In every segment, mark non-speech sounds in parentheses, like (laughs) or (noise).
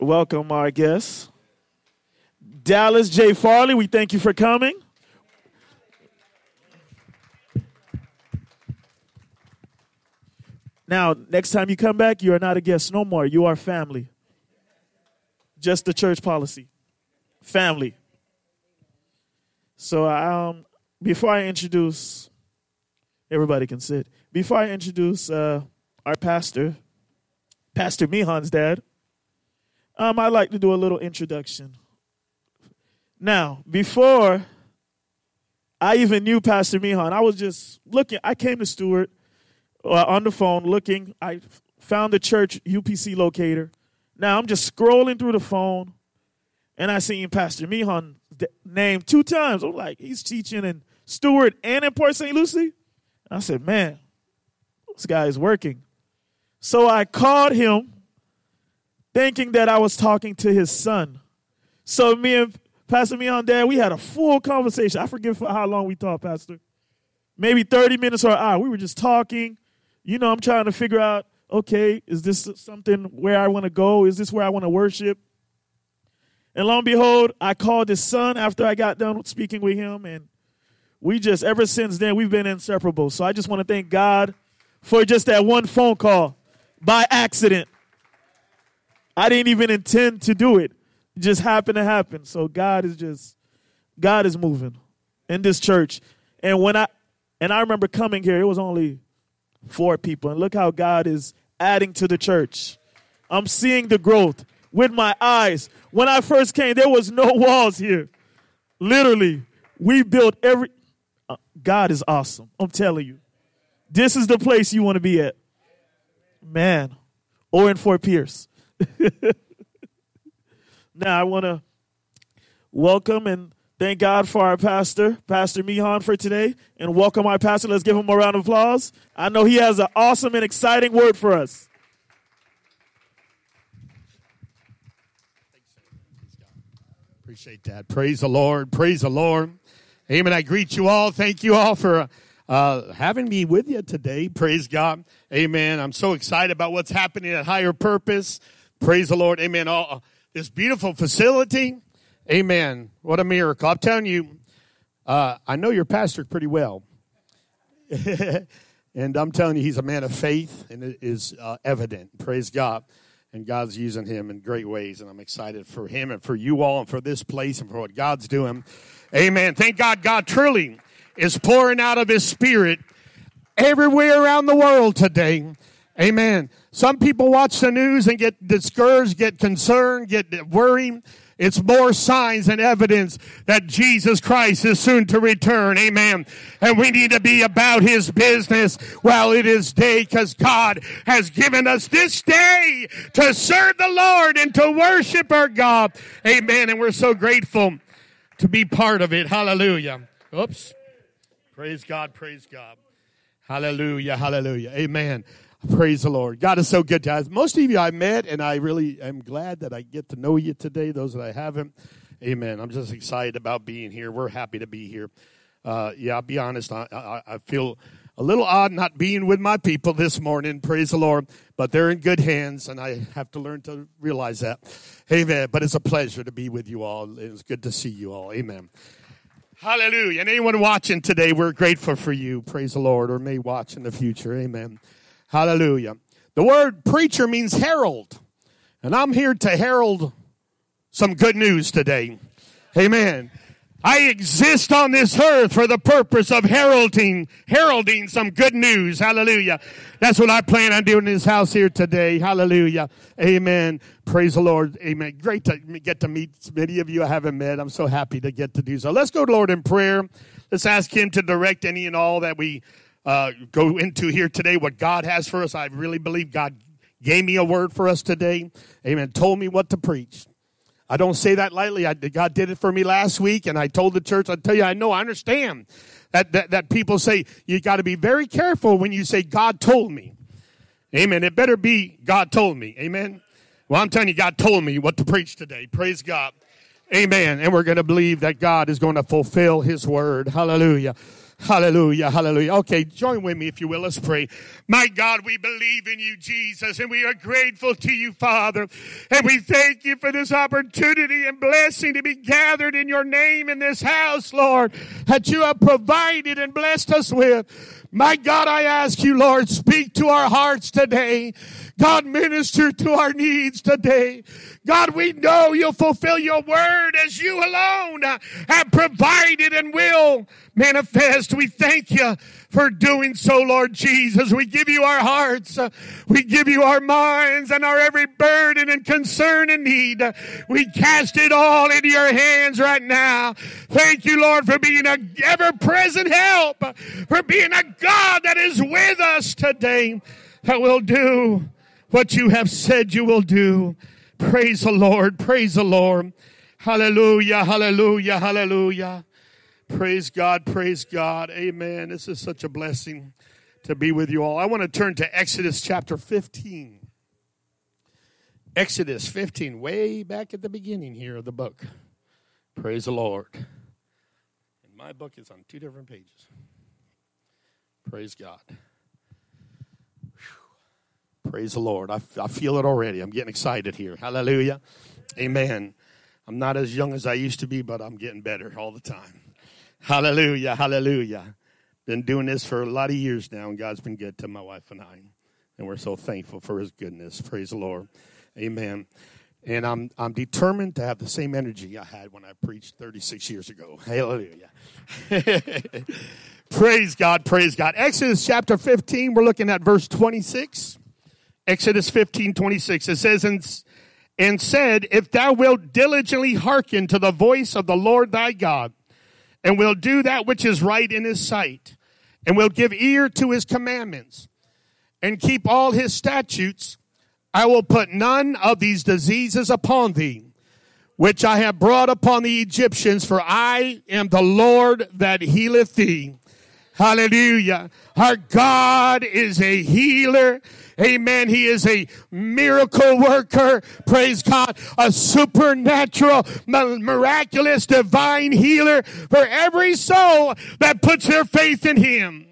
welcome our guests. Dallas J. Farley, we thank you for coming. Now, next time you come back, you are not a guest no more. You are family. Just the church policy. Family. So, um, before I introduce, everybody can sit. Before I introduce uh, our pastor, Pastor Mihan's dad, um, I'd like to do a little introduction. Now, before I even knew Pastor Mihan, I was just looking. I came to Stuart uh, on the phone looking. I found the church UPC locator. Now I'm just scrolling through the phone, and I seen Pastor Mihan name two times. I'm like, he's teaching in Stuart and in Port St. Lucie. I said, man, this guy is working. So I called him, thinking that I was talking to his son. So me and Pastor Mihan Dad, we had a full conversation. I forget for how long we talked, Pastor. Maybe 30 minutes or an hour. We were just talking. You know, I'm trying to figure out, okay, is this something where I want to go? Is this where I want to worship? And lo and behold, I called his son after I got done speaking with him. And we just, ever since then, we've been inseparable. So I just want to thank God for just that one phone call by accident. I didn't even intend to do it. It just happened to happen. So God is just, God is moving in this church. And when I, and I remember coming here, it was only four people. And look how God is adding to the church. I'm seeing the growth with my eyes. When I first came, there was no (laughs) walls here. Literally, we built every. Uh, God is awesome. I'm telling you. This is the place you want to be at. Man. Or in Fort Pierce. (laughs) now, I want to welcome and Thank God for our pastor, Pastor Mihan, for today, and welcome our pastor. Let's give him a round of applause. I know he has an awesome and exciting word for us. Appreciate that. Praise the Lord. Praise the Lord. Amen. I greet you all. Thank you all for uh, having me with you today. Praise God. Amen. I'm so excited about what's happening at Higher Purpose. Praise the Lord. Amen. All, this beautiful facility. Amen. What a miracle. I'm telling you, uh, I know your pastor pretty well. (laughs) and I'm telling you, he's a man of faith, and it is uh, evident. Praise God. And God's using him in great ways, and I'm excited for him and for you all and for this place and for what God's doing. Amen. Thank God, God truly is pouring out of his spirit everywhere around the world today. Amen. Some people watch the news and get discouraged, get concerned, get worried. It's more signs and evidence that Jesus Christ is soon to return. Amen. And we need to be about his business while it is day because God has given us this day to serve the Lord and to worship our God. Amen. And we're so grateful to be part of it. Hallelujah. Oops. Praise God. Praise God. Hallelujah. Hallelujah. Amen. Praise the Lord. God is so good to us. Most of you I met, and I really am glad that I get to know you today, those that I haven't. Amen. I'm just excited about being here. We're happy to be here. Uh, yeah, I'll be honest. I, I, I, feel a little odd not being with my people this morning. Praise the Lord. But they're in good hands, and I have to learn to realize that. Amen. But it's a pleasure to be with you all. It's good to see you all. Amen. Hallelujah. And anyone watching today, we're grateful for you. Praise the Lord, or may watch in the future. Amen. Hallelujah. The word preacher means herald. And I'm here to herald some good news today. Amen. I exist on this earth for the purpose of heralding, heralding some good news. Hallelujah. That's what I plan on doing in this house here today. Hallelujah. Amen. Praise the Lord. Amen. Great to get to meet many of you I haven't met. I'm so happy to get to do so. Let's go to Lord in prayer. Let's ask Him to direct any and all that we uh, go into here today, what God has for us. I really believe God gave me a word for us today. Amen. Told me what to preach. I don't say that lightly. I, God did it for me last week, and I told the church, I tell you, I know, I understand that, that, that people say you got to be very careful when you say, God told me. Amen. It better be God told me. Amen. Well, I'm telling you, God told me what to preach today. Praise God. Amen. And we're going to believe that God is going to fulfill his word. Hallelujah. Hallelujah, hallelujah. Okay, join with me if you will. Let's pray. My God, we believe in you, Jesus, and we are grateful to you, Father. And we thank you for this opportunity and blessing to be gathered in your name in this house, Lord, that you have provided and blessed us with. My God, I ask you, Lord, speak to our hearts today. God, minister to our needs today. God, we know you'll fulfill your word as you alone have provided and will manifest. We thank you for doing so, Lord Jesus. We give you our hearts. We give you our minds and our every burden and concern and need. We cast it all into your hands right now. Thank you, Lord, for being a ever present help, for being a God that is with us today that will do what you have said you will do. Praise the Lord. Praise the Lord. Hallelujah. Hallelujah. Hallelujah. Praise God. Praise God. Amen. This is such a blessing to be with you all. I want to turn to Exodus chapter 15. Exodus 15, way back at the beginning here of the book. Praise the Lord. And my book is on two different pages. Praise God. Praise the Lord. I, I feel it already. I'm getting excited here. Hallelujah. Amen. I'm not as young as I used to be, but I'm getting better all the time. Hallelujah. Hallelujah. Been doing this for a lot of years now, and God's been good to my wife and I. And we're so thankful for his goodness. Praise the Lord. Amen. And I'm I'm determined to have the same energy I had when I preached 36 years ago. (laughs) Hallelujah. (laughs) praise God, praise God. Exodus chapter 15, we're looking at verse 26. Exodus 15, 26. It says, and, and said, If thou wilt diligently hearken to the voice of the Lord thy God, and will do that which is right in his sight, and will give ear to his commandments, and keep all his statutes, I will put none of these diseases upon thee, which I have brought upon the Egyptians, for I am the Lord that healeth thee. Hallelujah. Our God is a healer. Amen. He is a miracle worker. Praise God. A supernatural, miraculous, divine healer for every soul that puts their faith in Him.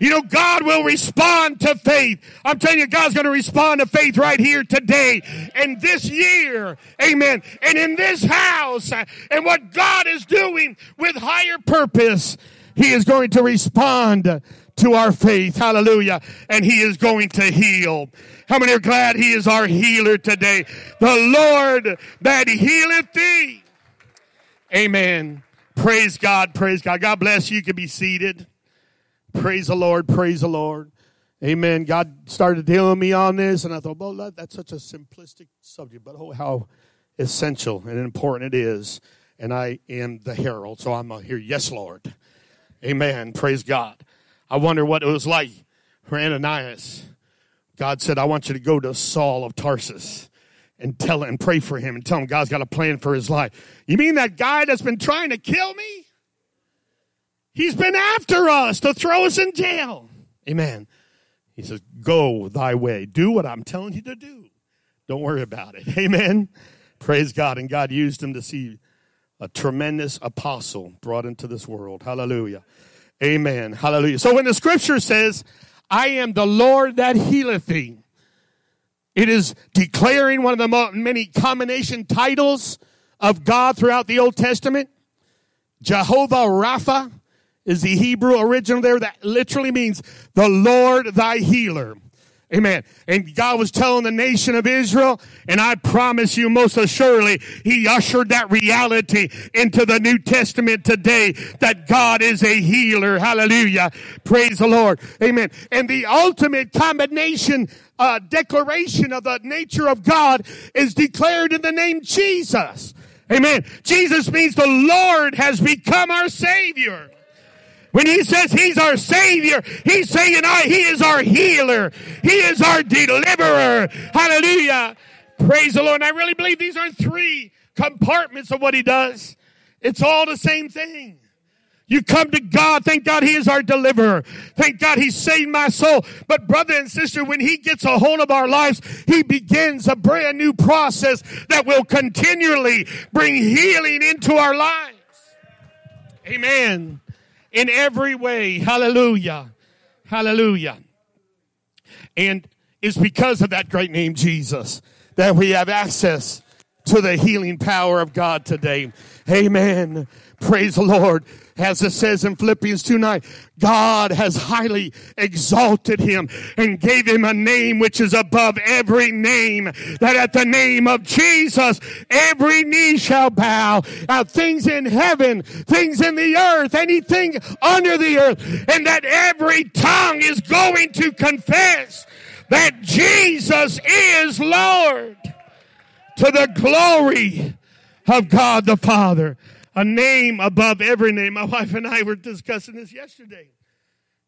You know, God will respond to faith. I'm telling you, God's going to respond to faith right here today and this year. Amen. And in this house and what God is doing with higher purpose, He is going to respond to our faith. Hallelujah. And he is going to heal. How many are glad he is our healer today? The Lord that healeth thee. Amen. Praise God. Praise God. God bless you. You can be seated. Praise the Lord. Praise the Lord. Amen. God started dealing me on this, and I thought, well, that's such a simplistic subject, but oh, how essential and important it is. And I am the herald, so I'm here. Yes, Lord. Amen. Praise God. I wonder what it was like for Ananias. God said, I want you to go to Saul of Tarsus and tell and pray for him and tell him God's got a plan for his life. You mean that guy that's been trying to kill me? He's been after us to throw us in jail. Amen. He says, Go thy way. Do what I'm telling you to do. Don't worry about it. (laughs) Amen. Praise God. And God used him to see a tremendous apostle brought into this world. Hallelujah. Amen. Hallelujah. So when the scripture says, I am the Lord that healeth thee, it is declaring one of the many combination titles of God throughout the Old Testament. Jehovah Rapha is the Hebrew original there that literally means the Lord thy healer. Amen. And God was telling the nation of Israel, and I promise you most assuredly, He ushered that reality into the New Testament today that God is a healer. Hallelujah. Praise the Lord. Amen. And the ultimate combination, uh, declaration of the nature of God is declared in the name Jesus. Amen. Jesus means the Lord has become our Savior. When he says he's our savior, he's saying I, he is our healer. He is our deliverer. Hallelujah. Praise the Lord. And I really believe these are three compartments of what he does. It's all the same thing. You come to God. Thank God He is our deliverer. Thank God He saved my soul. But brother and sister, when He gets a hold of our lives, He begins a brand new process that will continually bring healing into our lives. Amen. In every way. Hallelujah. Hallelujah. And it's because of that great name, Jesus, that we have access to the healing power of God today. Amen. Praise the Lord. As it says in Philippians 2 9, God has highly exalted him and gave him a name which is above every name, that at the name of Jesus, every knee shall bow. Now, things in heaven, things in the earth, anything under the earth, and that every tongue is going to confess that Jesus is Lord to the glory of God the Father. A name above every name. My wife and I were discussing this yesterday.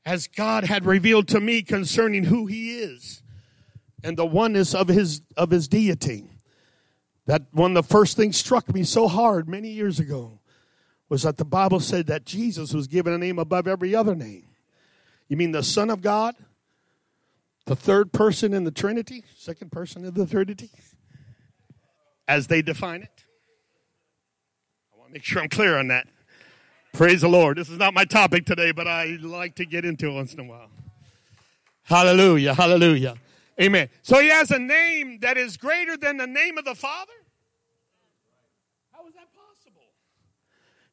As God had revealed to me concerning who He is and the oneness of His, of His deity. That one of the first things struck me so hard many years ago was that the Bible said that Jesus was given a name above every other name. You mean the Son of God? The third person in the Trinity? Second person in the Trinity? As they define it? Make sure I'm clear on that. Praise the Lord. This is not my topic today, but I like to get into it once in a while. Hallelujah. Hallelujah. Amen. So he has a name that is greater than the name of the Father? How is that possible?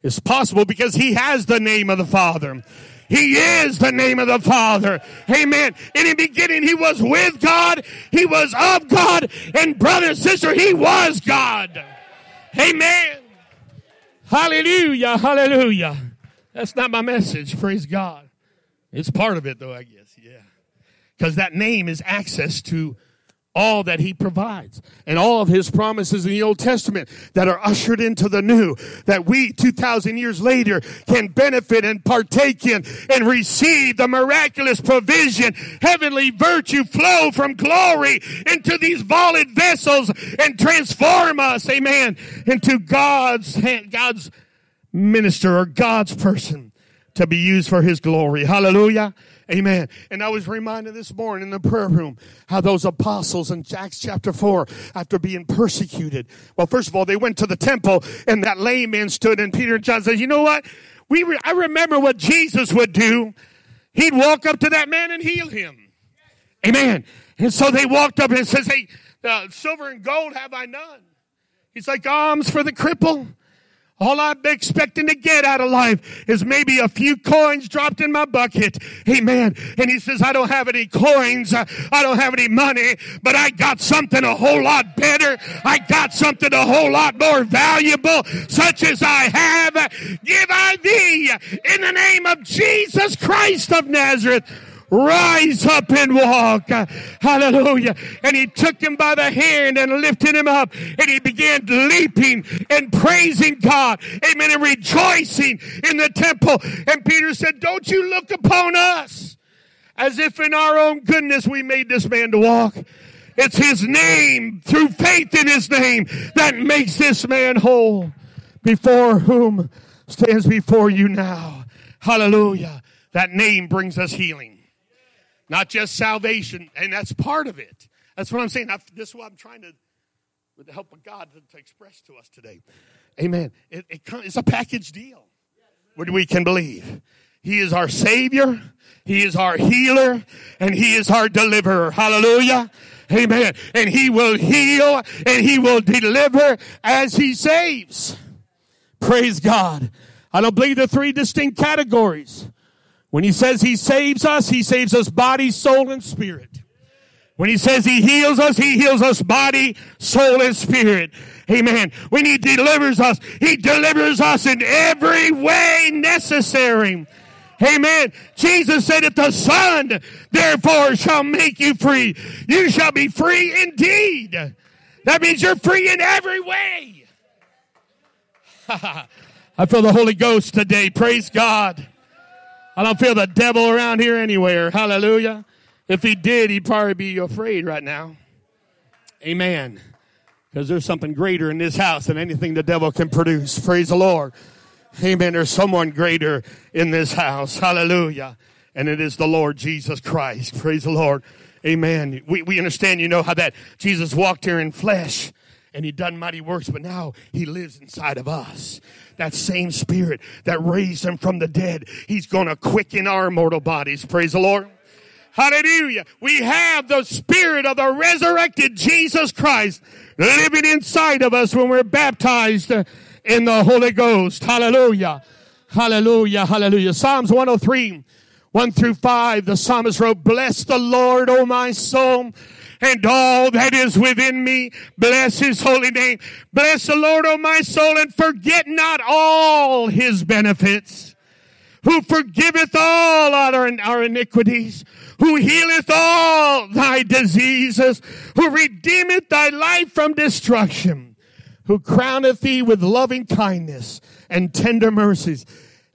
It's possible because he has the name of the Father. He is the name of the Father. Amen. In the beginning, he was with God. He was of God. And brother and sister, he was God. Amen. Hallelujah, hallelujah. That's not my message, praise God. It's part of it though, I guess, yeah. Because that name is access to all that he provides and all of his promises in the Old Testament that are ushered into the new that we 2000 years later can benefit and partake in and receive the miraculous provision heavenly virtue flow from glory into these vaulted vessels and transform us amen into God's God's minister or God's person to be used for his glory. Hallelujah Amen. And I was reminded this morning in the prayer room how those apostles in Acts chapter 4, after being persecuted, well, first of all, they went to the temple and that lame man stood and Peter and John said, you know what? We re- I remember what Jesus would do. He'd walk up to that man and heal him. Amen. And so they walked up and says, hey, uh, silver and gold have I none. He's like, alms for the cripple all I'm expecting to get out of life is maybe a few coins dropped in my bucket. Amen. And he says, I don't have any coins. I don't have any money, but I got something a whole lot better. I got something a whole lot more valuable, such as I have. Give I thee in the name of Jesus Christ of Nazareth rise up and walk. Hallelujah. And he took him by the hand and lifted him up and he began leaping and praising God. Amen. And rejoicing in the temple. And Peter said, don't you look upon us as if in our own goodness we made this man to walk. It's his name through faith in his name that makes this man whole before whom stands before you now. Hallelujah. That name brings us healing not just salvation, and that's part of it. That's what I'm saying. I, this is what I'm trying to, with the help of God, to, to express to us today. Amen. It, it, it's a package deal. Where we can believe. He is our Savior. He is our healer and He is our deliverer. Hallelujah. Amen. And He will heal and He will deliver as He saves. Praise God. I don't believe the three distinct categories. When he says he saves us, he saves us body, soul, and spirit. When he says he heals us, he heals us body, soul, and spirit. Amen. When he delivers us, he delivers us in every way necessary. Amen. Jesus said, if the Son therefore shall make you free, you shall be free indeed. That means you're free in every way. (laughs) I feel the Holy Ghost today. Praise God. I don't feel the devil around here anywhere. Hallelujah. If he did, he'd probably be afraid right now. Amen. Because there's something greater in this house than anything the devil can produce. Praise the Lord. Amen. There's someone greater in this house. Hallelujah. And it is the Lord Jesus Christ. Praise the Lord. Amen. We, we understand, you know, how that Jesus walked here in flesh and he done mighty works, but now he lives inside of us. That same spirit that raised him from the dead, he's going to quicken our mortal bodies. Praise the Lord. Hallelujah. We have the spirit of the resurrected Jesus Christ living inside of us when we're baptized in the Holy Ghost. Hallelujah. Hallelujah. Hallelujah. Psalms 103, 1 through 5. The psalmist wrote, Bless the Lord, O my soul and all that is within me. Bless his holy name. Bless the Lord, O my soul, and forget not all his benefits. Who forgiveth all our, our iniquities, who healeth all thy diseases, who redeemeth thy life from destruction, who crowneth thee with loving kindness and tender mercies.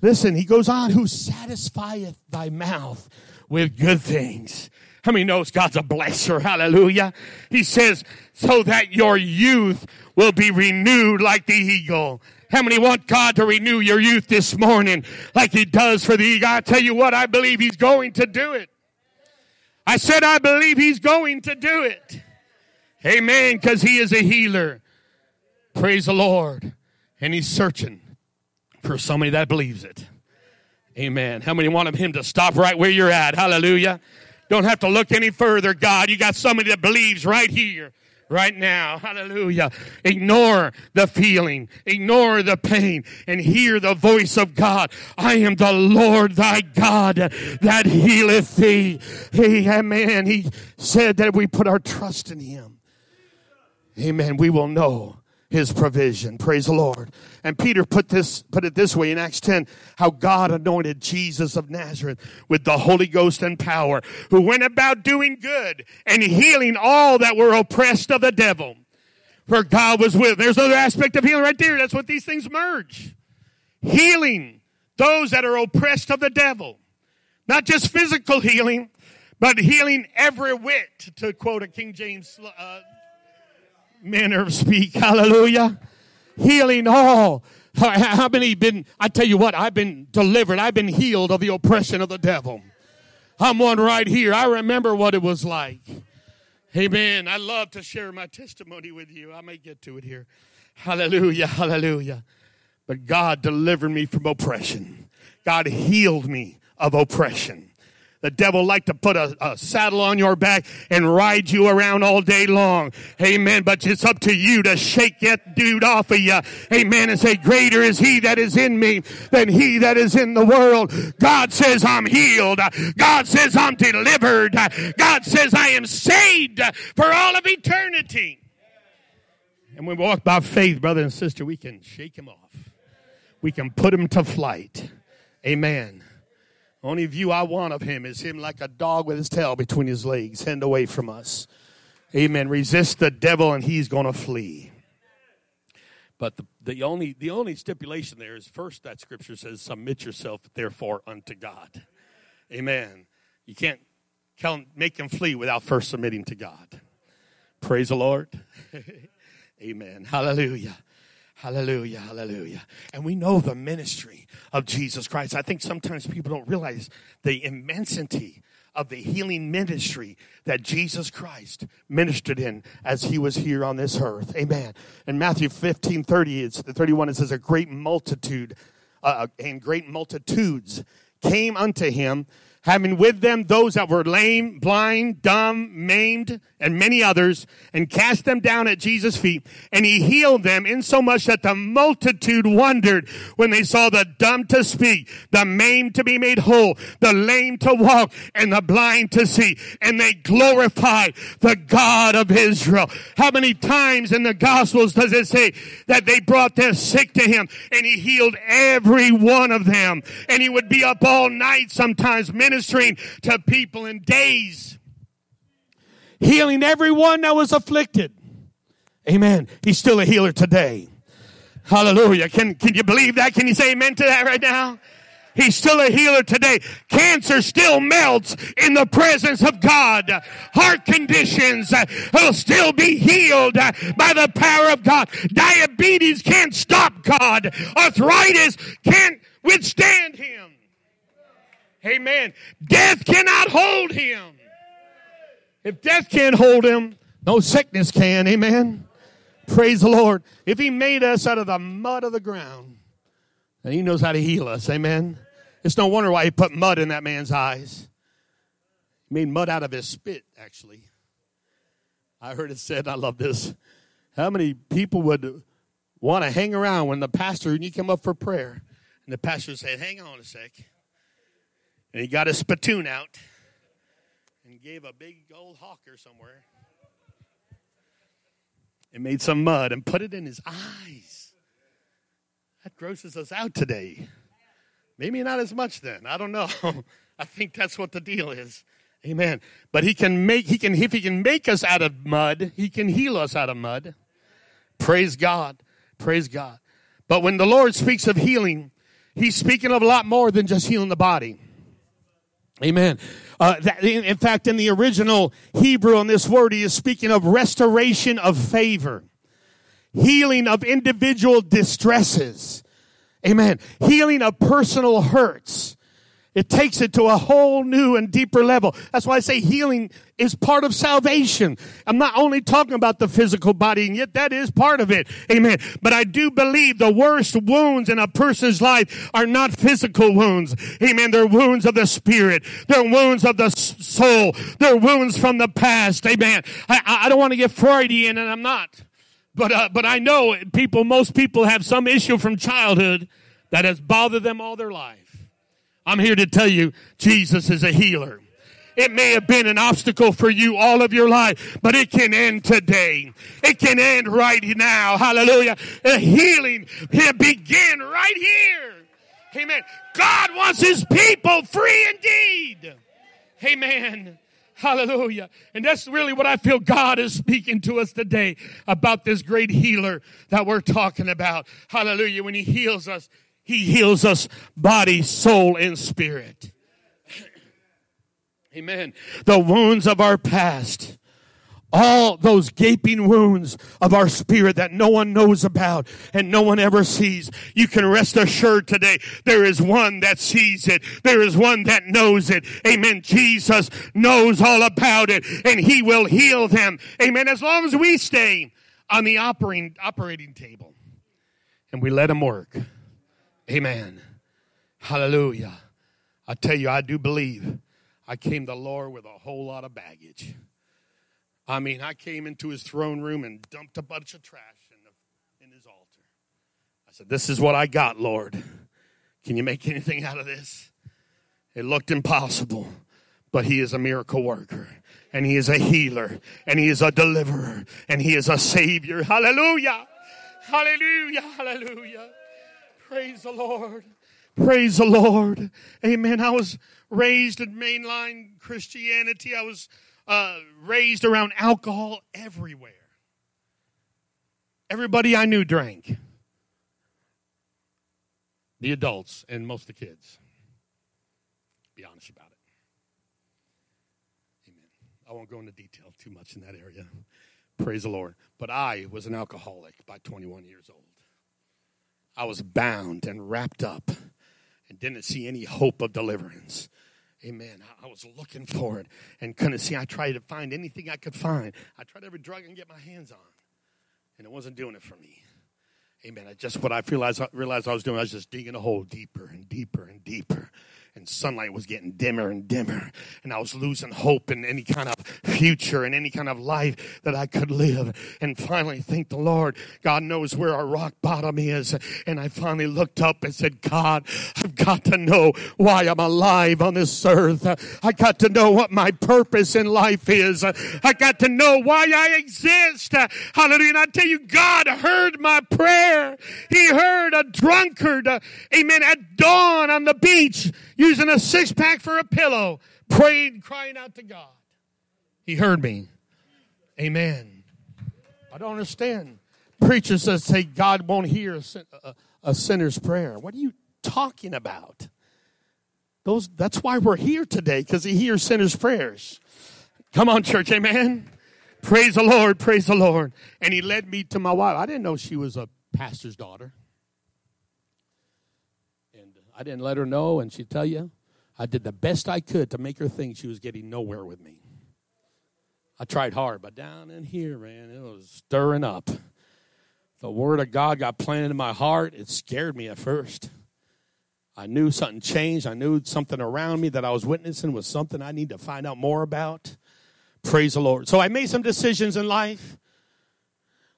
Listen, he goes on, who satisfieth thy mouth with good things how many knows God's a blesser? Hallelujah. He says, so that your youth will be renewed like the eagle. How many want God to renew your youth this morning like he does for the eagle? I tell you what, I believe he's going to do it. I said, I believe he's going to do it. Amen. Because he is a healer. Praise the Lord. And he's searching for somebody that believes it. Amen. How many want him to stop right where you're at? Hallelujah. Don't have to look any further, God. You got somebody that believes right here right now. Hallelujah. Ignore the feeling, ignore the pain, and hear the voice of God. I am the Lord thy God that healeth thee. Hey, amen. He said that we put our trust in him, amen, we will know his provision. Praise the Lord. And Peter put this, put it this way in Acts 10, how God anointed Jesus of Nazareth with the Holy Ghost and power, who went about doing good and healing all that were oppressed of the devil. For God was with. There's another aspect of healing right there. That's what these things merge. Healing those that are oppressed of the devil. Not just physical healing, but healing every whit, to quote a King James uh, manner of speak. Hallelujah. Healing all. How many been, I tell you what, I've been delivered. I've been healed of the oppression of the devil. I'm one right here. I remember what it was like. Amen. I love to share my testimony with you. I may get to it here. Hallelujah. Hallelujah. But God delivered me from oppression. God healed me of oppression. The devil like to put a, a, saddle on your back and ride you around all day long. Amen. But it's up to you to shake that dude off of you. Amen. And say, greater is he that is in me than he that is in the world. God says I'm healed. God says I'm delivered. God says I am saved for all of eternity. And when we walk by faith, brother and sister, we can shake him off. We can put him to flight. Amen. Only view I want of him is him like a dog with his tail between his legs, hand away from us. Amen. Resist the devil and he's going to flee. But the, the, only, the only stipulation there is first that scripture says, submit yourself therefore unto God. Amen. You can't make him flee without first submitting to God. Praise the Lord. (laughs) Amen. Hallelujah. Hallelujah, hallelujah. And we know the ministry of Jesus Christ. I think sometimes people don't realize the immensity of the healing ministry that Jesus Christ ministered in as he was here on this earth. Amen. In Matthew 15 30, it's 31, it says, A great multitude uh, and great multitudes came unto him having with them those that were lame, blind, dumb, maimed, and many others, and cast them down at Jesus' feet. And he healed them insomuch that the multitude wondered when they saw the dumb to speak, the maimed to be made whole, the lame to walk, and the blind to see. And they glorified the God of Israel. How many times in the Gospels does it say that they brought their sick to him and he healed every one of them? And he would be up all night sometimes, ministering to people in days, healing everyone that was afflicted. Amen. He's still a healer today. Hallelujah. Can, can you believe that? Can you say amen to that right now? He's still a healer today. Cancer still melts in the presence of God. Heart conditions will still be healed by the power of God. Diabetes can't stop God. Arthritis can't withstand Him. Amen. Death cannot hold him. If death can't hold him, no sickness can. Amen. Praise the Lord. If He made us out of the mud of the ground, then He knows how to heal us. Amen. It's no wonder why He put mud in that man's eyes. He made mud out of his spit, actually. I heard it said, I love this. How many people would want to hang around when the pastor, and you come up for prayer, and the pastor said, Hang on a sec. And he got his spittoon out and gave a big old hawker somewhere and made some mud and put it in his eyes. That grosses us out today. Maybe not as much then. I don't know. (laughs) I think that's what the deal is. Amen. But he can make he can if he can make us out of mud, he can heal us out of mud. Praise God. Praise God. But when the Lord speaks of healing, he's speaking of a lot more than just healing the body. Amen. Uh, that, in fact, in the original Hebrew on this word, he is speaking of restoration of favor, healing of individual distresses. Amen. Healing of personal hurts. It takes it to a whole new and deeper level. That's why I say healing is part of salvation. I'm not only talking about the physical body, and yet that is part of it. Amen. But I do believe the worst wounds in a person's life are not physical wounds. Amen. They're wounds of the spirit. They're wounds of the soul. They're wounds from the past. Amen. I, I don't want to get Freudian, and I'm not. But, uh, but I know people, most people have some issue from childhood that has bothered them all their life. I'm here to tell you Jesus is a healer. It may have been an obstacle for you all of your life, but it can end today. It can end right now. Hallelujah. The healing can begin right here. Amen. God wants his people free indeed. Amen. Hallelujah. And that's really what I feel God is speaking to us today about this great healer that we're talking about. Hallelujah. When he heals us, he heals us body, soul, and spirit. (clears throat) Amen. The wounds of our past all those gaping wounds of our spirit that no one knows about and no one ever sees. You can rest assured today there is one that sees it. There is one that knows it. Amen. Jesus knows all about it and he will heal them. Amen. As long as we stay on the operating, operating table and we let him work. Amen. Hallelujah. I tell you, I do believe I came to the Lord with a whole lot of baggage. I mean, I came into his throne room and dumped a bunch of trash in, the, in his altar. I said, This is what I got, Lord. Can you make anything out of this? It looked impossible, but he is a miracle worker, and he is a healer, and he is a deliverer, and he is a savior. Hallelujah! Hallelujah! Hallelujah! Praise the Lord. Praise the Lord. Amen. I was raised in mainline Christianity. I was uh, raised around alcohol everywhere. Everybody I knew drank. The adults and most of the kids. Be honest about it. Amen. I won't go into detail too much in that area. Praise the Lord. But I was an alcoholic by 21 years old. I was bound and wrapped up and didn't see any hope of deliverance. Amen. I was looking for it and couldn't see. I tried to find anything I could find. I tried every drug I can get my hands on, and it wasn't doing it for me. Amen. I just what I realized, I realized I was doing, I was just digging a hole deeper and deeper and deeper and sunlight was getting dimmer and dimmer and i was losing hope in any kind of future and any kind of life that i could live. And finally thank the lord god knows where our rock bottom is. And i finally looked up and said god i've got to know why i'm alive on this earth. I got to know what my purpose in life is. I got to know why i exist. Hallelujah. And i tell you god heard my prayer. He heard a drunkard amen at dawn on the beach using a six pack for a pillow, praying, crying out to God. He heard me. Amen. I don't understand. Preachers that say God won't hear a, a sinner's prayer. What are you talking about? Those, that's why we're here today, because he hears sinners' prayers. Come on, church, amen. Praise the Lord, praise the Lord. And he led me to my wife. I didn't know she was a pastor's daughter. I didn't let her know, and she'd tell you, I did the best I could to make her think she was getting nowhere with me. I tried hard, but down in here, man, it was stirring up. the Word of God got planted in my heart, it scared me at first. I knew something changed. I knew something around me that I was witnessing was something I need to find out more about. Praise the Lord. So I made some decisions in life.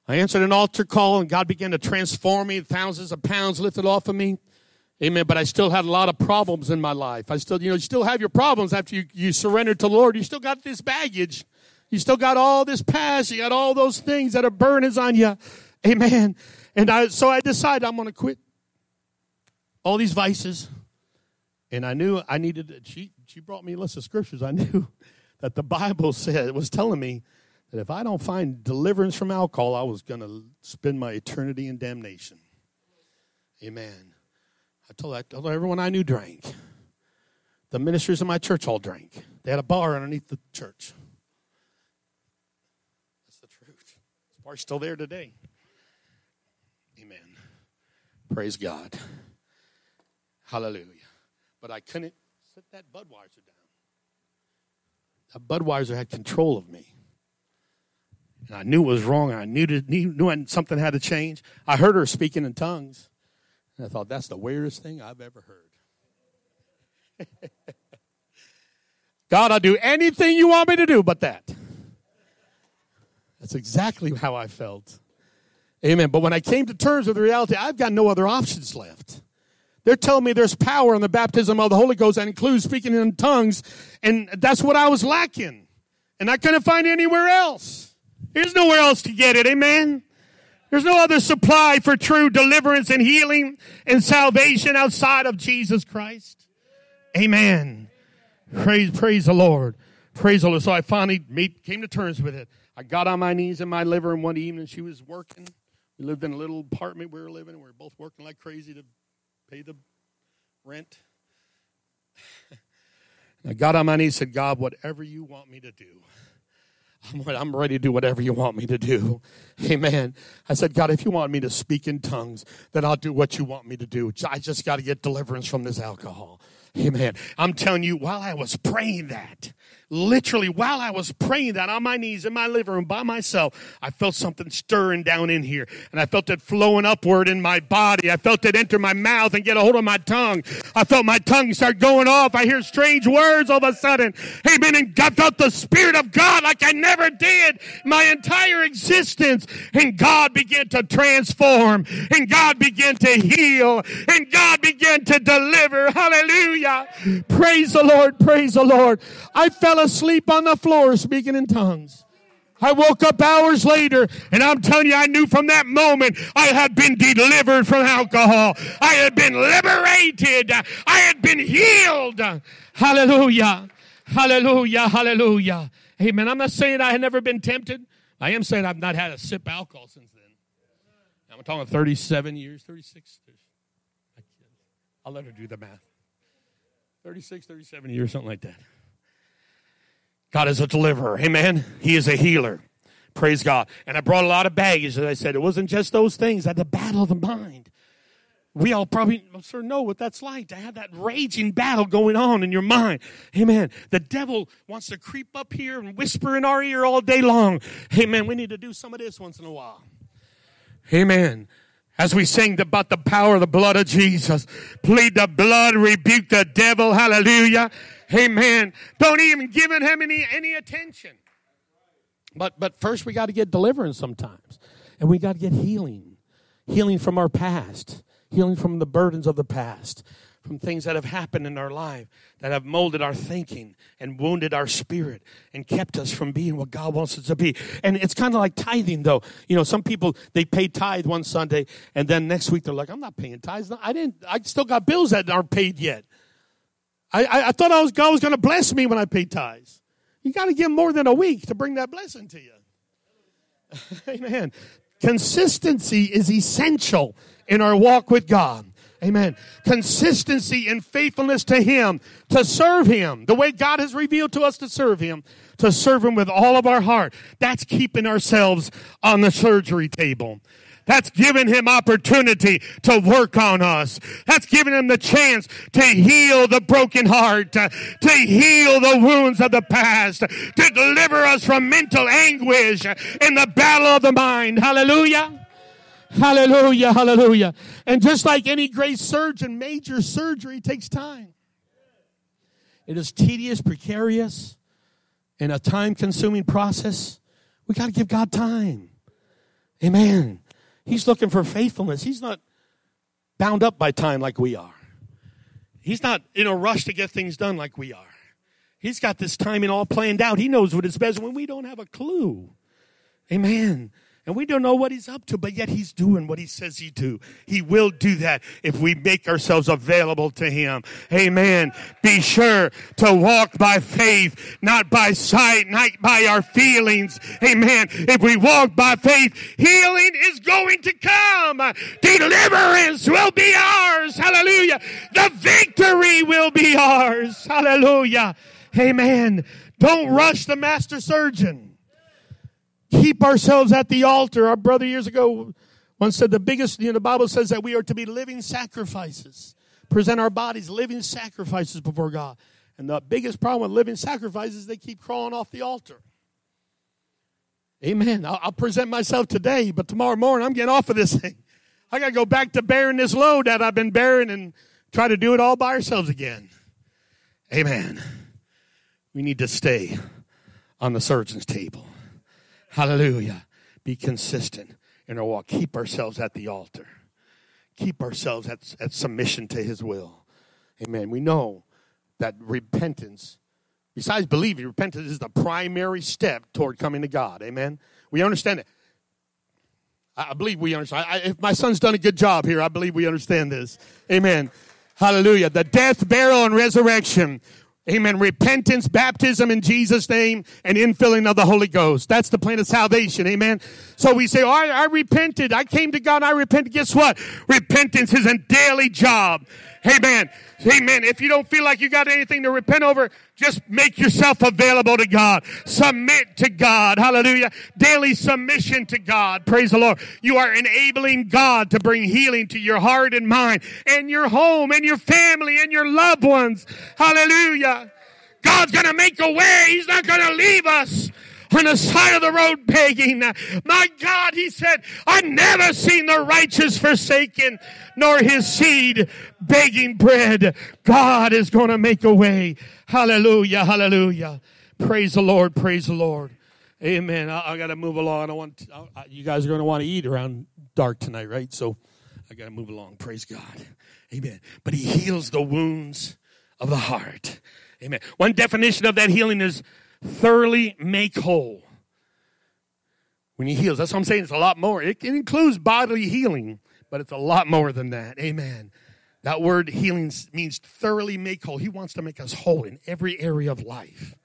I answered an altar call, and God began to transform me. Thousands of pounds lifted off of me. Amen. But I still had a lot of problems in my life. I still, you know, you still have your problems after you, you surrender to the Lord. You still got this baggage. You still got all this past. You got all those things that are burdens on you. Amen. And I, so I decided I'm going to quit all these vices. And I knew I needed, she, she brought me a list of scriptures. I (laughs) knew that the Bible said, was telling me that if I don't find deliverance from alcohol, I was going to spend my eternity in damnation. Amen. I told, I told everyone I knew drank. The ministers in my church all drank. They had a bar underneath the church. That's the truth. The bar's still there today. Amen. Praise God. Hallelujah. But I couldn't sit that Budweiser down. That Budweiser had control of me. And I knew it was wrong. I knew, to, knew, knew something had to change. I heard her speaking in tongues. And I thought, that's the weirdest thing I've ever heard. (laughs) God, I'll do anything you want me to do but that. That's exactly how I felt. Amen. But when I came to terms with the reality, I've got no other options left. They're telling me there's power in the baptism of the Holy Ghost that includes speaking in tongues, and that's what I was lacking. And I couldn't find anywhere else. There's nowhere else to get it. Amen. There's no other supply for true deliverance and healing and salvation outside of Jesus Christ. Amen. Praise, praise the Lord. Praise the Lord. So I finally made, came to terms with it. I got on my knees in my living room one evening. She was working. We lived in a little apartment we were living. We were both working like crazy to pay the rent. (laughs) I got on my knees and said, God, whatever you want me to do, I'm ready to do whatever you want me to do. Amen. I said, God, if you want me to speak in tongues, then I'll do what you want me to do. I just got to get deliverance from this alcohol. Amen. I'm telling you, while I was praying that, literally while I was praying that on my knees in my living room by myself, I felt something stirring down in here and I felt it flowing upward in my body. I felt it enter my mouth and get a hold of my tongue. I felt my tongue start going off. I hear strange words all of a sudden. Amen. And I felt the Spirit of God like I never did my entire existence. And God began to transform and God began to heal and God began to deliver. Praise the Lord. Praise the Lord. I fell asleep on the floor speaking in tongues. I woke up hours later, and I'm telling you, I knew from that moment I had been delivered from alcohol. I had been liberated. I had been healed. Hallelujah. Hallelujah. Hallelujah. Amen. I'm not saying I had never been tempted. I am saying I've not had a sip of alcohol since then. I'm talking 37 years, 36. I'll let her do the math. 36, 37 years, something like that. God is a deliverer. Amen. He is a healer. Praise God. And I brought a lot of baggage, as I said. It wasn't just those things. I had the battle of the mind. We all probably sort of know what that's like to have that raging battle going on in your mind. Amen. The devil wants to creep up here and whisper in our ear all day long. Amen. We need to do some of this once in a while. Amen. As we sing about the power of the blood of Jesus, plead the blood, rebuke the devil. Hallelujah. Amen. Don't even give him any, any attention. But, but first, we got to get deliverance sometimes. And we got to get healing. Healing from our past, healing from the burdens of the past, from things that have happened in our life that have molded our thinking and wounded our spirit and kept us from being what God wants us to be. And it's kind of like tithing, though. You know, some people they pay tithe one Sunday, and then next week they're like, "I'm not paying tithes. I didn't. I still got bills that aren't paid yet." I, I, I thought I was, God was going to bless me when I paid tithes. You got to give more than a week to bring that blessing to you. (laughs) Amen. Consistency is essential in our walk with God. Amen. Consistency and faithfulness to Him, to serve Him, the way God has revealed to us to serve Him, to serve Him with all of our heart. That's keeping ourselves on the surgery table. That's giving him opportunity to work on us. That's giving him the chance to heal the broken heart, to, to heal the wounds of the past, to deliver us from mental anguish in the battle of the mind. Hallelujah. Hallelujah, hallelujah. And just like any great surgeon, major surgery takes time. It is tedious, precarious, and a time consuming process. We got to give God time. Amen. He's looking for faithfulness. He's not bound up by time like we are. He's not in a rush to get things done like we are. He's got this timing all planned out. He knows what is best when we don't have a clue. Amen. And we don't know what he's up to, but yet he's doing what he says he do. He will do that if we make ourselves available to him. Amen. Be sure to walk by faith, not by sight, not by our feelings. Amen. If we walk by faith, healing is going to come. Deliverance will be ours. Hallelujah. The victory will be ours. Hallelujah. Amen. Don't rush the master surgeon keep ourselves at the altar. Our brother years ago once said the biggest, you know, the Bible says that we are to be living sacrifices, present our bodies living sacrifices before God. And the biggest problem with living sacrifices they keep crawling off the altar. Amen. I'll, I'll present myself today, but tomorrow morning I'm getting off of this thing. (laughs) I got to go back to bearing this load that I've been bearing and try to do it all by ourselves again. Amen. We need to stay on the surgeon's table. Hallelujah. Be consistent in our walk. Keep ourselves at the altar. Keep ourselves at, at submission to His will. Amen. We know that repentance, besides believing, repentance is the primary step toward coming to God. Amen. We understand it. I believe we understand. I, if my son's done a good job here, I believe we understand this. Amen. Hallelujah. The death, burial, and resurrection Amen. Repentance, baptism in Jesus' name, and infilling of the Holy Ghost. That's the plan of salvation. Amen. So we say, oh, I, I repented. I came to God. I repented. Guess what? Repentance is a daily job. Amen. Amen. If you don't feel like you got anything to repent over, just make yourself available to God. Submit to God. Hallelujah. Daily submission to God. Praise the Lord. You are enabling God to bring healing to your heart and mind and your home and your family and your loved ones. Hallelujah. God's going to make a way. He's not going to leave us on the side of the road begging. My God, he said, I've never seen the righteous forsaken, nor his seed begging bread. God is going to make a way. Hallelujah, hallelujah. Praise the Lord, praise the Lord. Amen. I, I got to move along. I want to, I, you guys are going to want to eat around dark tonight, right? So I got to move along. Praise God. Amen. But he heals the wounds of the heart. Amen. One definition of that healing is thoroughly make whole. When he heals, that's what I'm saying. It's a lot more. It, includes bodily healing, but it's a lot more than that. Amen. That word healing means thoroughly make whole. He wants to make us whole in every area of life.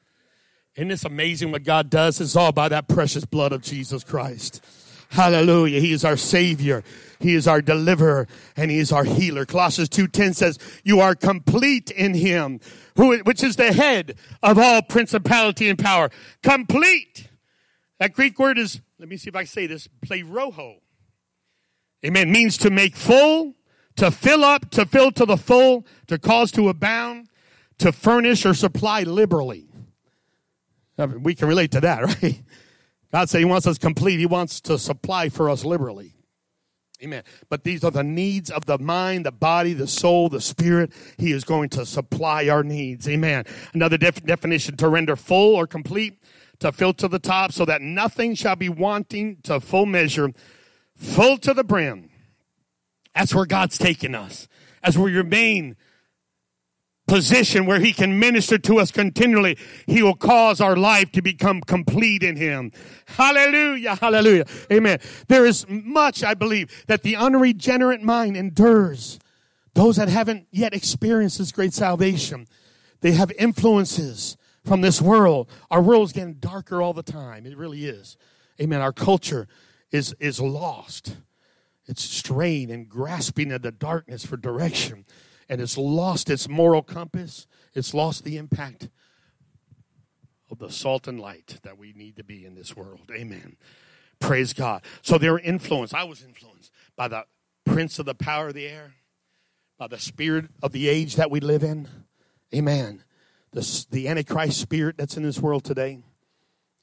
Isn't this amazing what God does? It's all by that precious blood of Jesus Christ. Hallelujah. He is our Savior. He is our deliverer and He is our healer. Colossians 2.10 says, you are complete in Him, who, which is the head of all principality and power. Complete. That Greek word is, let me see if I say this, pleroo. Amen. Means to make full, to fill up, to fill to the full, to cause to abound, to furnish or supply liberally. We can relate to that, (laughs) right? God said He wants us complete. He wants to supply for us liberally. Amen. But these are the needs of the mind, the body, the soul, the spirit. He is going to supply our needs. Amen. Another def- definition to render full or complete, to fill to the top, so that nothing shall be wanting to full measure, full to the brim. That's where God's taking us. As we remain position where he can minister to us continually, he will cause our life to become complete in him. Hallelujah, hallelujah. Amen. There is much, I believe, that the unregenerate mind endures. Those that haven't yet experienced this great salvation, they have influences from this world. Our world is getting darker all the time. It really is. Amen. Our culture is, is lost. It's straying and grasping at the darkness for direction and it's lost its moral compass. It's lost the impact of the salt and light that we need to be in this world. Amen. Praise God. So they were influenced. I was influenced by the prince of the power of the air, by the spirit of the age that we live in. Amen. The, the Antichrist spirit that's in this world today.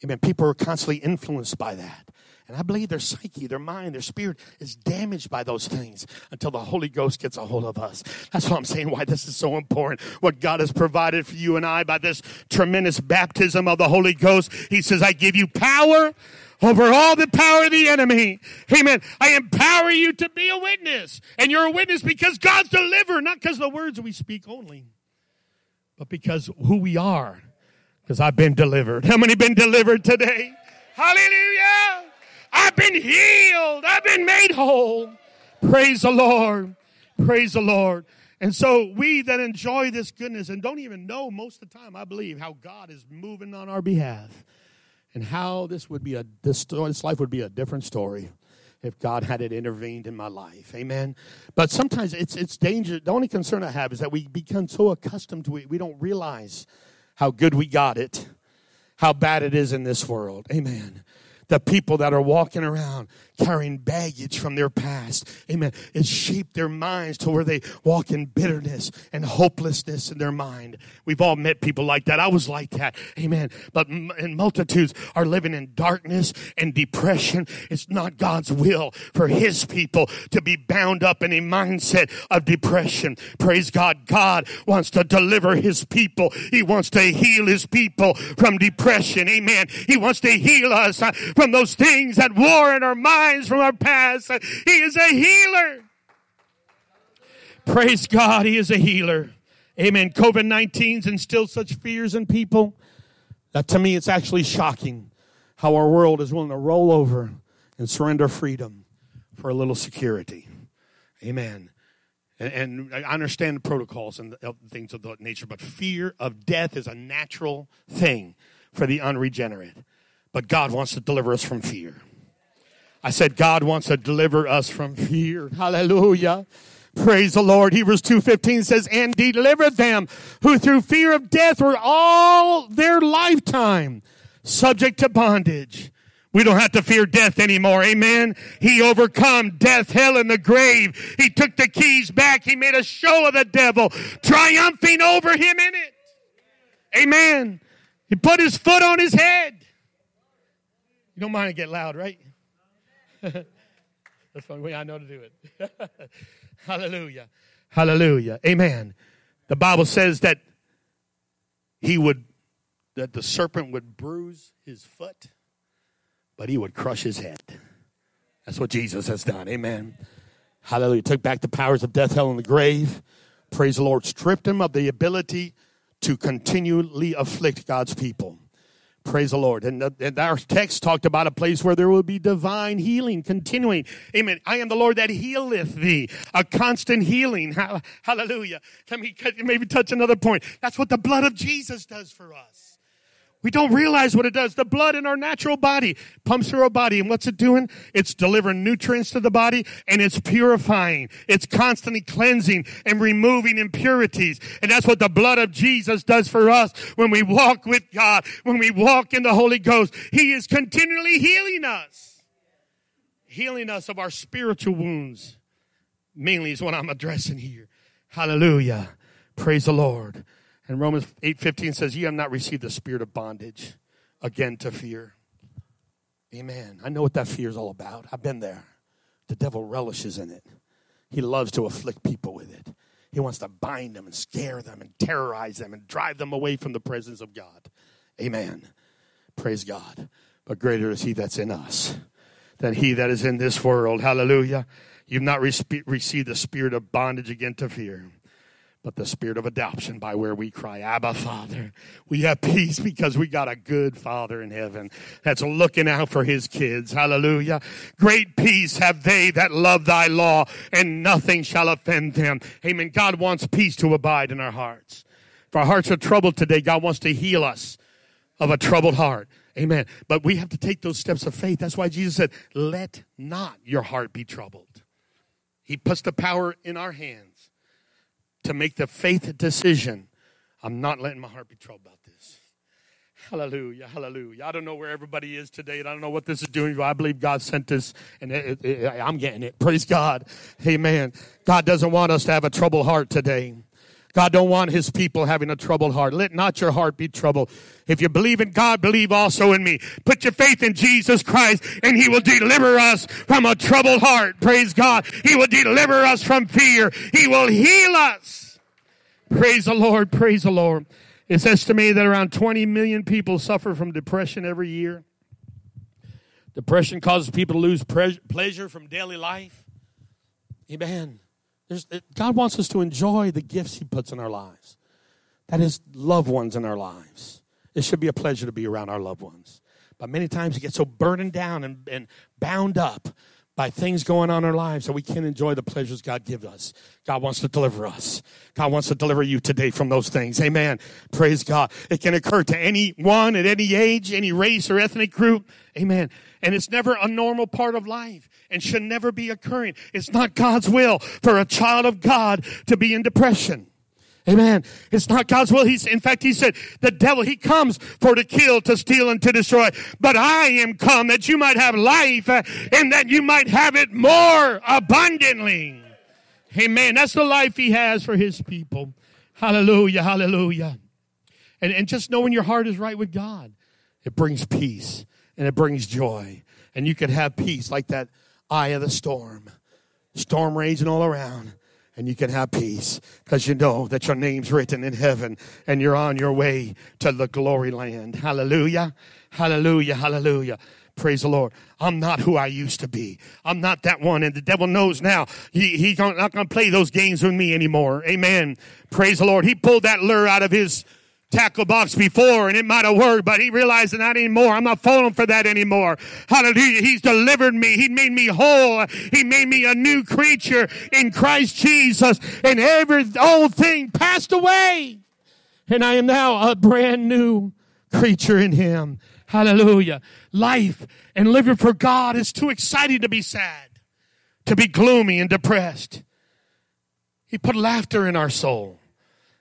Amen. People are constantly influenced by that. And I believe their psyche, their mind, their spirit is damaged by those things until the Holy Ghost gets a hold of us. That's why I'm saying why this is so important. What God has provided for you and I by this tremendous baptism of the Holy Ghost. He says, I give you power over all the power of the enemy. Amen. I empower you to be a witness. And you're a witness because God's delivered, not because the words we speak only, but because who we are. Because I've been delivered. How many been delivered today? Hallelujah. I've been healed. I've been made whole. Praise the Lord. Praise the Lord. And so we that enjoy this goodness and don't even know most of the time, I believe, how God is moving on our behalf and how this would be a this, this life would be a different story if God had it intervened in my life. Amen. But sometimes it's it's danger. The only concern I have is that we become so accustomed to it, we don't realize how good we got it, how bad it is in this world. Amen the people that are walking around carrying baggage from their past. Amen. It shaped their minds to where they walk in bitterness and hopelessness in their mind. We've all met people like that. I was like that. Amen. But and multitudes are living in darkness and depression. It's not God's will for his people to be bound up in a mindset of depression. Praise God. God wants to deliver his people. He wants to heal his people from depression. Amen. He wants to heal us uh, from those things that war in our minds from our past. He is a healer. Praise God, He is a healer. Amen. COVID 19's instilled such fears in people that to me it's actually shocking how our world is willing to roll over and surrender freedom for a little security. Amen. And, and I understand the protocols and the uh, things of that nature, but fear of death is a natural thing for the unregenerate. But God wants to deliver us from fear. I said, God wants to deliver us from fear. (laughs) Hallelujah. Praise the Lord. Hebrews 2.15 says, and deliver them who through fear of death were all their lifetime subject to bondage. We don't have to fear death anymore. Amen. He overcome death, hell, and the grave. He took the keys back. He made a show of the devil, triumphing over him in it. Amen. He put his foot on his head. You don't mind to get loud, right? (laughs) That's the only way I know to do it. (laughs) Hallelujah. Hallelujah. Amen. The Bible says that he would, that the serpent would bruise his foot, but he would crush his head. That's what Jesus has done. Amen. Hallelujah. Took back the powers of death, hell, and the grave. Praise the Lord. Stripped him of the ability to continually afflict God's people. Praise the Lord. And, uh, and, our text talked about a place where there will be divine healing continuing. Amen. I am the Lord that healeth thee. A constant healing. Hallelujah. Let me maybe touch another point. That's what the blood of Jesus does for us. We don't realize what it does. The blood in our natural body pumps through our body. And what's it doing? It's delivering nutrients to the body and it's purifying. It's constantly cleansing and removing impurities. And that's what the blood of Jesus does for us when we walk with God, when we walk in the Holy Ghost. He is continually healing us, healing us of our spiritual wounds. Mainly is what I'm addressing here. Hallelujah. Praise the Lord. And Romans 8:15 says, "Ye have not received the spirit of bondage again to fear." Amen. I know what that fear is all about. I've been there. The devil relishes in it. He loves to afflict people with it. He wants to bind them and scare them and terrorize them and drive them away from the presence of God. Amen. Praise God. But greater is he that's in us than he that is in this world. Hallelujah. You've not re- received the spirit of bondage again to fear but the spirit of adoption by where we cry, Abba, Father. We have peace because we got a good Father in heaven that's looking out for his kids. Hallelujah. Great peace have they that love thy law, and nothing shall offend them. Amen. God wants peace to abide in our hearts. If our hearts are troubled today, God wants to heal us of a troubled heart. Amen. But we have to take those steps of faith. That's why Jesus said, Let not your heart be troubled. He puts the power in our hands to make the faith decision. I'm not letting my heart be troubled about this. Hallelujah, hallelujah. I don't know where everybody is today, and I don't know what this is doing, but I believe God sent this, and it, it, it, I'm getting it. Praise God. Amen. God doesn't want us to have a troubled heart today. God don't want his people having a troubled heart. Let not your heart be troubled. If you believe in God, believe also in me. Put your faith in Jesus Christ and he will deliver us from a troubled heart. Praise God. He will deliver us from fear. He will heal us. Praise the Lord. Praise the Lord. It's estimated that around 20 million people suffer from depression every year. Depression causes people to lose pleasure from daily life. Amen. There's, God wants us to enjoy the gifts He puts in our lives. That is, loved ones in our lives. It should be a pleasure to be around our loved ones. But many times we get so burdened down and, and bound up by things going on in our lives that we can't enjoy the pleasures God gives us. God wants to deliver us. God wants to deliver you today from those things. Amen. Praise God. It can occur to anyone at any age, any race or ethnic group. Amen. And it's never a normal part of life and should never be occurring. It's not God's will for a child of God to be in depression. Amen. It's not God's will. He's, in fact, he said, the devil, he comes for to kill, to steal, and to destroy. But I am come that you might have life uh, and that you might have it more abundantly. Amen. That's the life he has for his people. Hallelujah. Hallelujah. And, and just knowing your heart is right with God, it brings peace and it brings joy. And you can have peace like that eye of the storm. Storm raging all around and you can have peace because you know that your name's written in heaven and you're on your way to the glory land. Hallelujah. Hallelujah. Hallelujah. Praise the Lord. I'm not who I used to be. I'm not that one. And the devil knows now. He, he's not going to play those games with me anymore. Amen. Praise the Lord. He pulled that lure out of his tackle box before and it might have worked, but he realized that not anymore. I'm not falling for that anymore. Hallelujah. He's delivered me. He made me whole. He made me a new creature in Christ Jesus and every old thing passed away. And I am now a brand new creature in him. Hallelujah. Life and living for God is too exciting to be sad, to be gloomy and depressed. He put laughter in our soul.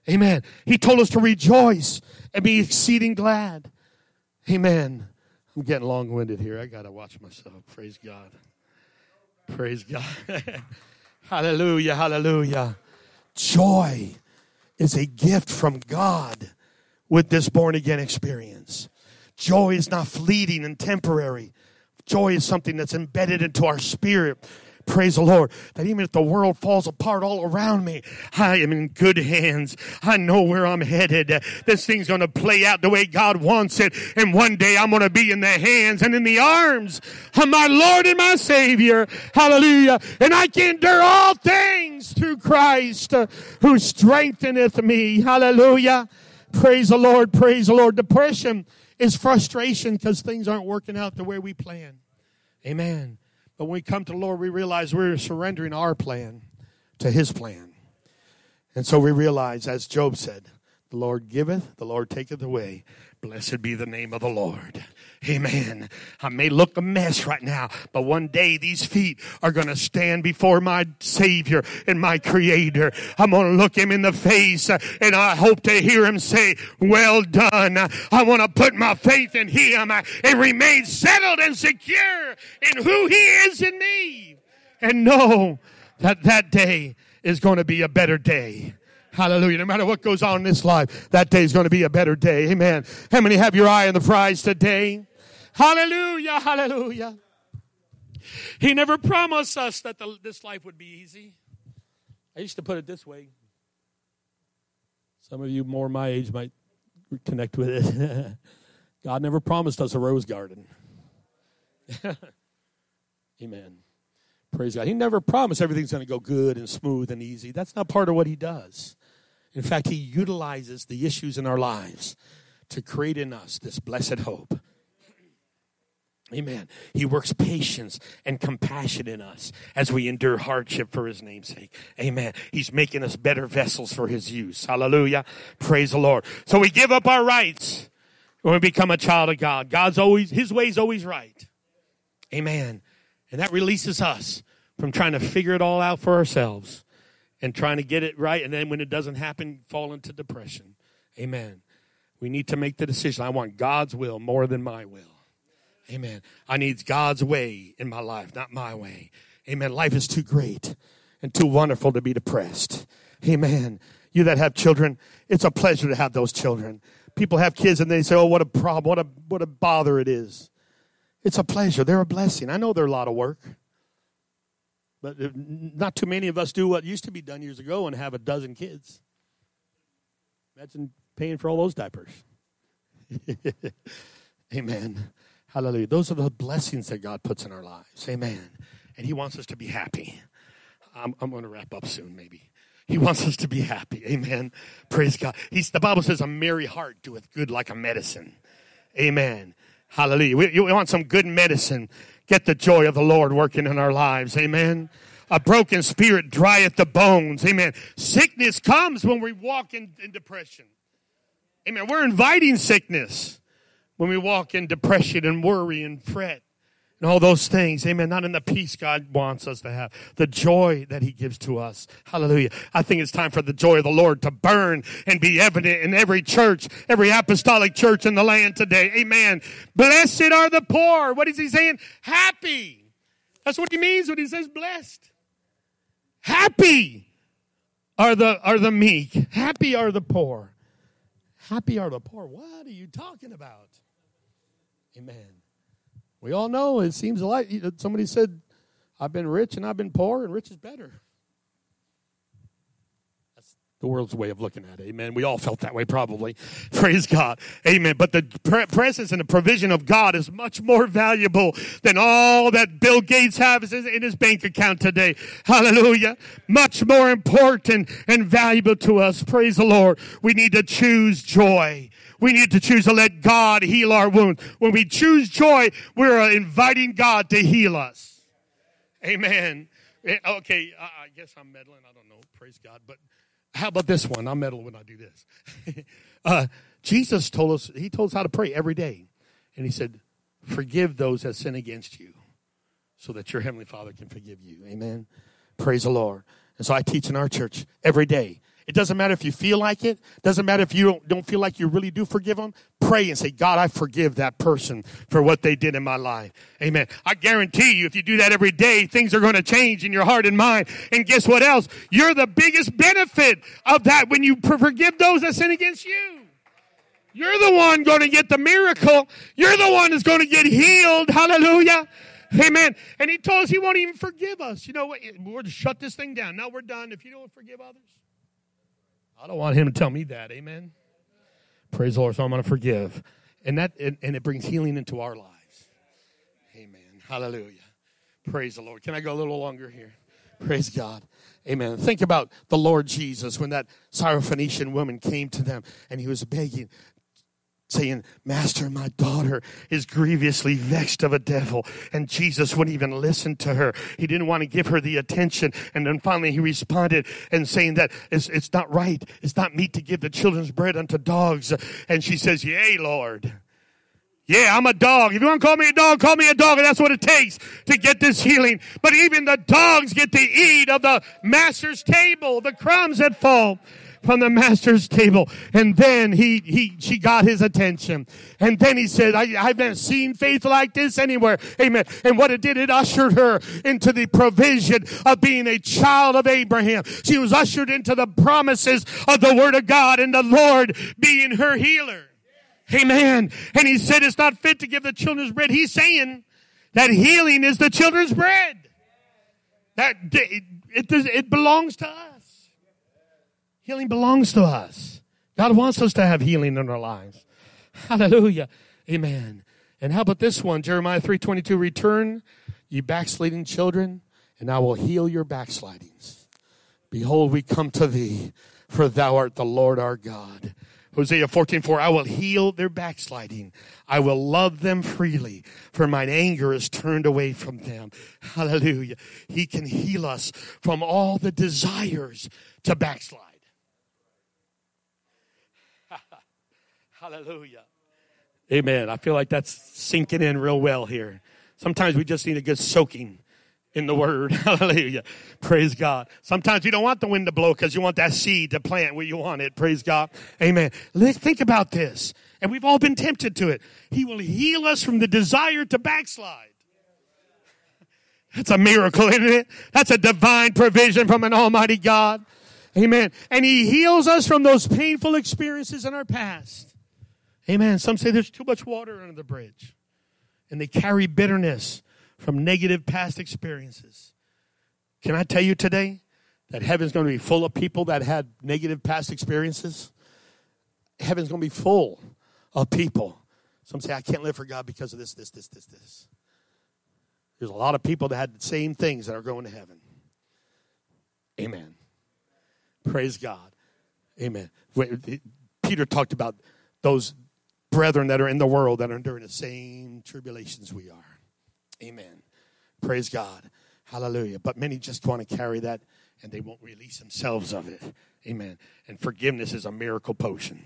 Amen. He told us to rejoice and be exceeding glad. Amen. I'm getting long winded here. I got to watch myself. Praise God. Praise God. (laughs) hallelujah. Hallelujah. Joy is a gift from God with this born again experience. Joy is not fleeting and temporary. Joy is something that's embedded into our spirit Praise the Lord. That even if the world falls apart all around me, I am in good hands. I know where I'm headed. This thing's going to play out the way God wants it. And one day I'm going to be in the hands and in the arms of my Lord and my Savior. Hallelujah. And I can endure all things through Christ uh, who strengtheneth me. Hallelujah. Praise the Lord. Praise the Lord. Depression is frustration because things aren't working out the way we plan. Amen. But when we come to the Lord, we realize we're surrendering our plan to His plan. And so we realize, as Job said, the Lord giveth, the Lord taketh away. Blessed be the name of the Lord. Amen. I may look a mess right now, but one day these feet are going to stand before my Savior and my Creator. I'm going to look Him in the face uh, and I hope to hear Him say, Well done. I want to put my faith in Him uh, and remain settled and secure in who He is in me and know that that day is going to be a better day. Hallelujah. No matter what goes on in this life, that day is going to be a better day. Amen. How many have your eye on the prize today? Hallelujah. Hallelujah. He never promised us that the, this life would be easy. I used to put it this way. Some of you more my age might connect with it. (laughs) God never promised us a rose garden. (laughs) Amen. Praise God. He never promised everything's going to go good and smooth and easy. That's not part of what he does. In fact, He utilizes the issues in our lives to create in us this blessed hope. Amen. He works patience and compassion in us as we endure hardship for his name's sake. Amen. He's making us better vessels for his use. Hallelujah. Praise the Lord. So we give up our rights when we become a child of God. God's always, his way's always right. Amen. And that releases us from trying to figure it all out for ourselves and trying to get it right. And then when it doesn't happen, fall into depression. Amen. We need to make the decision. I want God's will more than my will. Amen. I need God's way in my life, not my way. Amen. Life is too great and too wonderful to be depressed. Amen. You that have children, it's a pleasure to have those children. People have kids and they say, "Oh, what a problem! What a what a bother it is." It's a pleasure. They're a blessing. I know they're a lot of work, but not too many of us do what used to be done years ago and have a dozen kids. Imagine paying for all those diapers. (laughs) Amen. Hallelujah. Those are the blessings that God puts in our lives. Amen. And He wants us to be happy. I'm, I'm going to wrap up soon, maybe. He wants us to be happy. Amen. Praise God. He's, the Bible says, a merry heart doeth good like a medicine. Amen. Hallelujah. We, we want some good medicine. Get the joy of the Lord working in our lives. Amen. A broken spirit drieth the bones. Amen. Sickness comes when we walk in, in depression. Amen. We're inviting sickness when we walk in depression and worry and fret and all those things. Amen. Not in the peace God wants us to have, the joy that He gives to us. Hallelujah. I think it's time for the joy of the Lord to burn and be evident in every church, every apostolic church in the land today. Amen. Blessed are the poor. What is He saying? Happy. That's what He means when He says blessed. Happy are the, are the meek. Happy are the poor. Happy are the poor. What are you talking about? Amen. We all know it seems like somebody said, I've been rich and I've been poor, and rich is better. That's the world's way of looking at it. Amen. We all felt that way probably. (laughs) Praise God. Amen. But the pre- presence and the provision of God is much more valuable than all that Bill Gates has in his bank account today. Hallelujah. Much more important and valuable to us. Praise the Lord. We need to choose joy. We need to choose to let God heal our wounds. When we choose joy, we're inviting God to heal us. Amen. Eh, okay, I guess I'm meddling. I don't know. Praise God. But how about this one? I meddle when I do this. (laughs) uh, Jesus told us, He told us how to pray every day. And He said, Forgive those that sin against you so that your Heavenly Father can forgive you. Amen. Praise the Lord. And so I teach in our church every day it doesn't matter if you feel like it. Doesn't matter if you don't, don't feel like you really do forgive them. Pray and say, God, I forgive that person for what they did in my life. Amen. I guarantee you, if you do that every day, things are going to change in your heart and mind. And guess what else? You're the biggest benefit of that when you forgive those that sin against you. You're the one going to get the miracle. You're the one that's going to get healed. Hallelujah. Amen. And he told us he won't even forgive us. You know what? We're to shut this thing down. Now we're done. If you don't forgive others, I don't want him to tell me that. Amen. Praise the Lord. So I'm going to forgive. And that and, and it brings healing into our lives. Amen. Hallelujah. Praise the Lord. Can I go a little longer here? Praise God. Amen. Think about the Lord Jesus when that Syrophoenician woman came to them and he was begging, saying, Master, my daughter is grievously vexed of a devil. And Jesus wouldn't even listen to her. He didn't want to give her the attention. And then finally he responded and saying that it's, it's not right. It's not meet to give the children's bread unto dogs. And she says, Yea, Lord. Yeah, I'm a dog. If you want to call me a dog, call me a dog. And that's what it takes to get this healing. But even the dogs get to eat of the master's table, the crumbs that fall from the master's table. And then he, he, she got his attention. And then he said, I, I've never seen faith like this anywhere. Amen. And what it did, it ushered her into the provision of being a child of Abraham. She was ushered into the promises of the word of God and the Lord being her healer. Amen. And he said it's not fit to give the children's bread. He's saying that healing is the children's bread. That it, it, it belongs to us. Healing belongs to us. God wants us to have healing in our lives. Hallelujah. Amen. And how about this one? Jeremiah 3:22 return ye backsliding children and I will heal your backslidings. Behold we come to thee for thou art the Lord our God. Hosea 14:4 I will heal their backsliding. I will love them freely for mine anger is turned away from them. Hallelujah. He can heal us from all the desires to backslide. Hallelujah. Amen. I feel like that's sinking in real well here. Sometimes we just need a good soaking in the word. (laughs) Hallelujah. Praise God. Sometimes you don't want the wind to blow because you want that seed to plant where you want it. Praise God. Amen. Let's think about this. And we've all been tempted to it. He will heal us from the desire to backslide. That's a miracle, isn't it? That's a divine provision from an almighty God. Amen. And He heals us from those painful experiences in our past. Amen. Some say there's too much water under the bridge, and they carry bitterness from negative past experiences. Can I tell you today that heaven's going to be full of people that had negative past experiences? Heaven's going to be full of people. Some say, I can't live for God because of this, this, this, this, this. There's a lot of people that had the same things that are going to heaven. Amen. Praise God. Amen. Peter talked about those brethren that are in the world that are enduring the same tribulations we are. Amen. Praise God. Hallelujah. But many just want to carry that and they won't release themselves of it. Amen. And forgiveness is a miracle potion.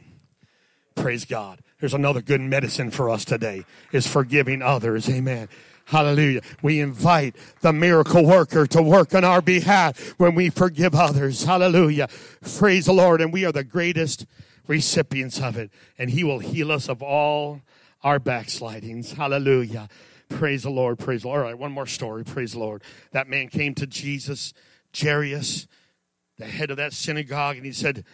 Praise God. There's another good medicine for us today is forgiving others. Amen. Hallelujah. We invite the miracle worker to work on our behalf when we forgive others. Hallelujah. Praise the Lord. And we are the greatest recipients of it. And he will heal us of all our backslidings. Hallelujah. Praise the Lord. Praise the Lord. All right, one more story. Praise the Lord. That man came to Jesus, Jairus, the head of that synagogue, and he said,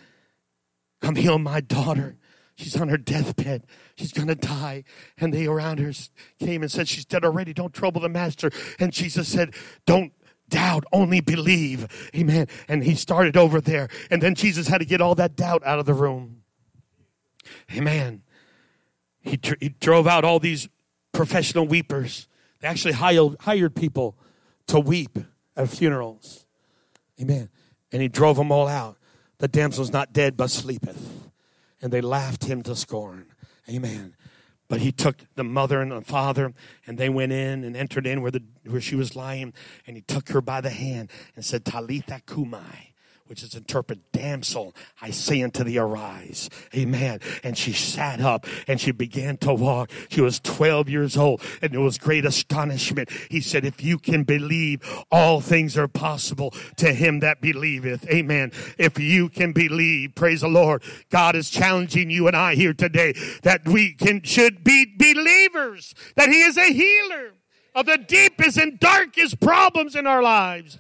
Come heal my daughter. She's on her deathbed. She's going to die. And they around her came and said, She's dead already. Don't trouble the master. And Jesus said, Don't doubt, only believe. Amen. And he started over there. And then Jesus had to get all that doubt out of the room. Amen. He, tr- he drove out all these professional weepers. They actually hired, hired people to weep at funerals. Amen. And he drove them all out. The damsel's not dead, but sleepeth. And they laughed him to scorn. Amen. But he took the mother and the father, and they went in and entered in where, the, where she was lying, and he took her by the hand and said, Talitha cumi, which is interpret damsel, I say unto thee, arise. Amen. And she sat up and she began to walk. She was 12 years old and there was great astonishment. He said, if you can believe, all things are possible to him that believeth. Amen. If you can believe, praise the Lord. God is challenging you and I here today that we can, should be believers, that he is a healer of the deepest and darkest problems in our lives.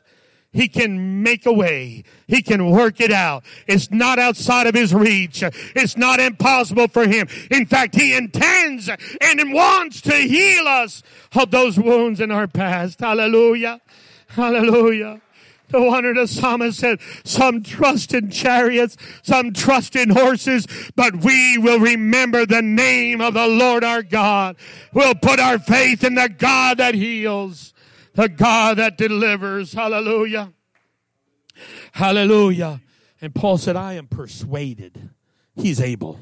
He can make a way. He can work it out. It's not outside of his reach. It's not impossible for him. In fact, he intends and wants to heal us of those wounds in our past. Hallelujah. Hallelujah. The of the psalmist said, some trust in chariots, some trust in horses, but we will remember the name of the Lord our God. We'll put our faith in the God that heals the God that delivers. Hallelujah. Hallelujah. And Paul said, I am persuaded he's able.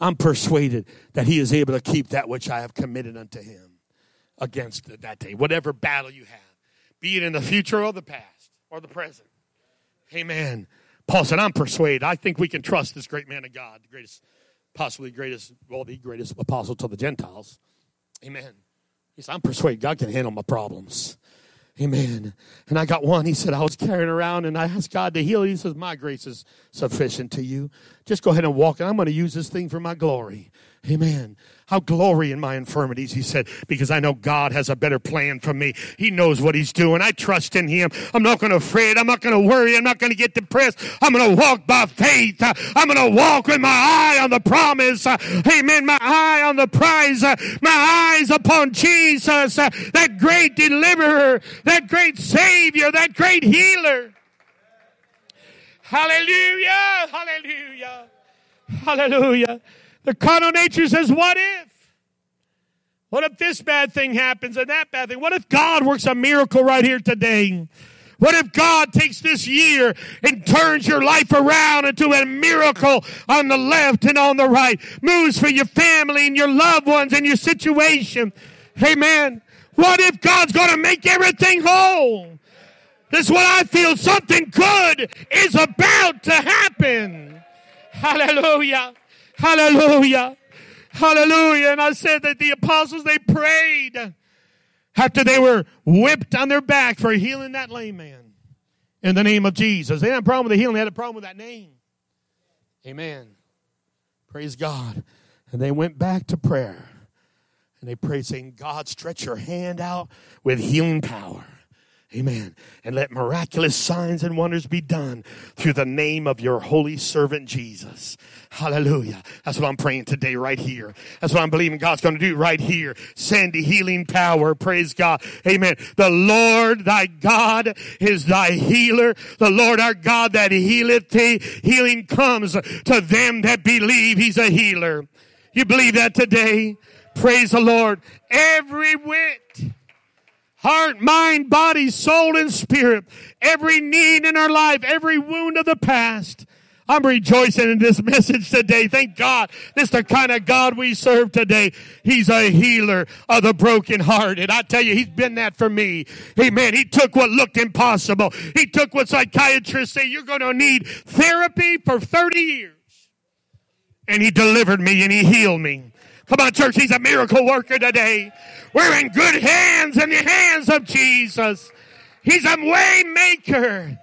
I'm persuaded that he is able to keep that which I have committed unto him against that day. Whatever battle you have, be it in the future or the past or the present. Amen. Paul said, I'm persuaded. I think we can trust this great man of God, the greatest, possibly greatest, well, the greatest apostle to the Gentiles. Amen. He said, I'm persuaded God can handle my problems. Amen. And I got one. He said, I was carrying around and I asked God to heal. He says, My grace is sufficient to you. Just go ahead and walk. And I'm going to use this thing for my glory. Amen. I'll glory in my infirmities, he said, because I know God has a better plan for me. He knows what he's doing. I trust in him. I'm not going to fret. I'm not going to worry. I'm not going to get depressed. I'm going to walk by faith. I'm going to walk with my eye on the promise. Amen. My eye on the prize. My eyes upon Jesus, that great deliverer, that great savior, that great healer. Hallelujah. Hallelujah. Hallelujah. The carnal nature says, What if? What if this bad thing happens and that bad thing? What if God works a miracle right here today? What if God takes this year and turns your life around into a miracle on the left and on the right? Moves for your family and your loved ones and your situation. Amen. What if God's going to make everything whole? This is what I feel. Something good is about to happen. Hallelujah. Hallelujah. Hallelujah. And I said that the apostles, they prayed after they were whipped on their back for healing that lame man in the name of Jesus. They had a problem with the healing, they had a problem with that name. Amen. Praise God. And they went back to prayer. And they prayed, saying, God, stretch your hand out with healing power. Amen. And let miraculous signs and wonders be done through the name of your holy servant Jesus. Hallelujah. That's what I'm praying today right here. That's what I'm believing God's going to do right here. Send the healing power. Praise God. Amen. The Lord thy God is thy healer. The Lord our God that healeth thee. Healing comes to them that believe he's a healer. You believe that today? Praise the Lord. Every whit heart, mind, body, soul, and spirit. Every need in our life, every wound of the past. I'm rejoicing in this (laughs) message today. Thank God. This is the kind of God we serve today. He's a healer of the brokenhearted. I tell you, He's been that for me. Amen. He took what looked impossible. He took what psychiatrists say you're going to need therapy for 30 years. And He delivered me and He healed me. Come on, church. He's a miracle worker today. We're in good hands in the hands of Jesus. He's a way maker.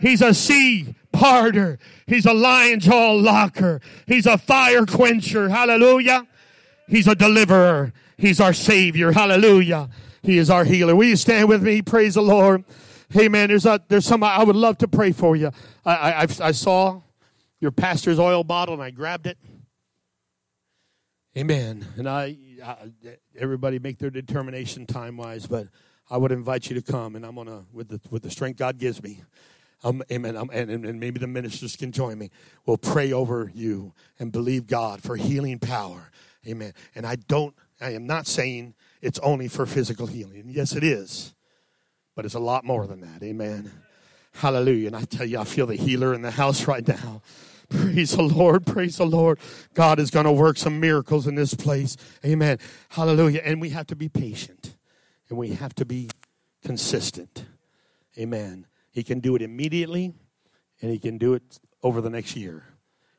He's a sea parter. He's a lion jaw locker. He's a fire quencher. Hallelujah. He's a deliverer. He's our savior. Hallelujah. He is our healer. Will you stand with me? Praise the Lord. Hey man, there's a, there's some, I would love to pray for you. I, I, I saw your pastor's oil bottle and I grabbed it. Amen. And I, I everybody make their determination time wise, but I would invite you to come, and I'm gonna with the with the strength God gives me. Um, amen. Um, and, and maybe the ministers can join me. We'll pray over you and believe God for healing power. Amen. And I don't. I am not saying it's only for physical healing. Yes, it is, but it's a lot more than that. Amen. Hallelujah. And I tell you, I feel the healer in the house (laughs) right now. Praise the Lord. Praise the Lord. God is going to work some miracles in this place. Amen. Hallelujah. And we have to be patient and we have to be consistent. Amen. He can do it immediately and he can do it over the next year.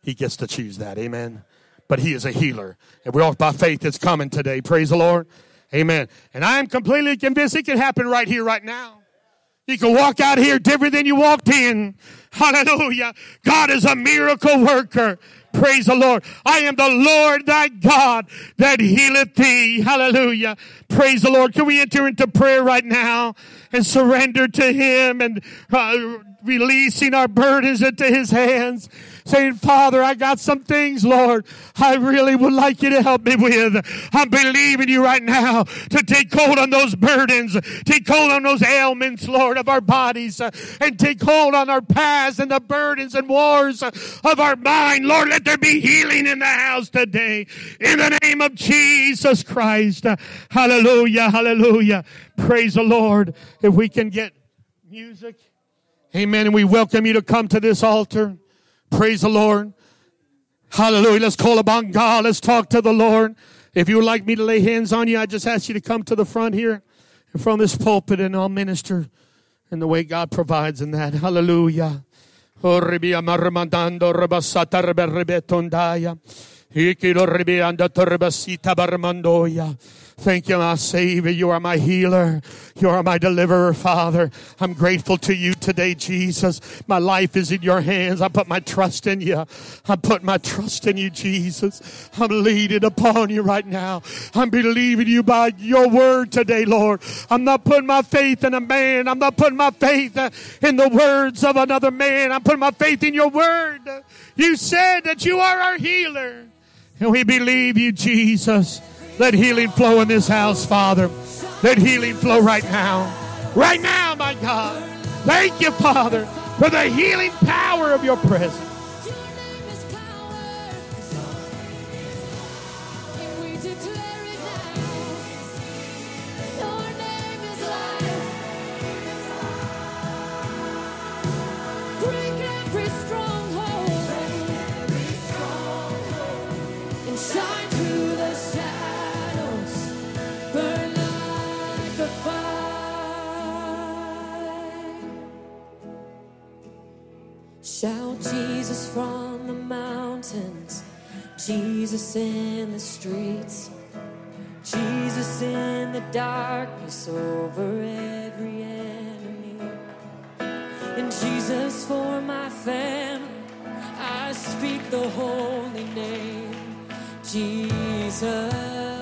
He gets to choose that. Amen. But he is a healer. And we walk by faith it's coming today. Praise the Lord. Amen. And I am completely convinced it can happen right here, right now. You can walk out here different than you walked in. Hallelujah. God is a miracle worker. Praise the Lord. I am the Lord thy God that healeth thee. Hallelujah. Praise the Lord. Can we enter into prayer right now and surrender to him and uh, releasing our burdens into his hands? Saying, Father, I got some things, Lord, I really would like you to help me with. I'm believing you right now to take hold on those burdens, take hold on those ailments, Lord, of our bodies, uh, and take hold on our paths and the burdens and wars of our mind. Lord, let there be healing in the house today. In the name of Jesus Christ. Hallelujah, hallelujah. Praise the Lord. If we can get music. Amen. And we welcome you to come to this altar. Praise the Lord. Hallelujah. Let's call upon God. Let's talk to the Lord. If you would like me to lay hands on you, I just ask you to come to the front here from this pulpit and I'll minister in the way God provides in that. Hallelujah. Oh, Thank you, my Savior. You are my healer. You are my deliverer, Father. I'm grateful to you today, Jesus. My life is in your hands. I put my trust in you. I put my trust in you, Jesus. I'm leading upon you right now. I'm believing you by your word today, Lord. I'm not putting my faith in a man. I'm not putting my faith uh, in the words of another man. I'm putting my faith in your word. You said that you are our healer. And we believe you, Jesus. Let healing flow in this house, Father. Let healing flow right now. Right now, my God. Thank you, Father, for the healing power of your presence. Shout Jesus from the mountains, Jesus in the streets, Jesus in the darkness over every enemy, and Jesus for my family. I speak the holy name, Jesus.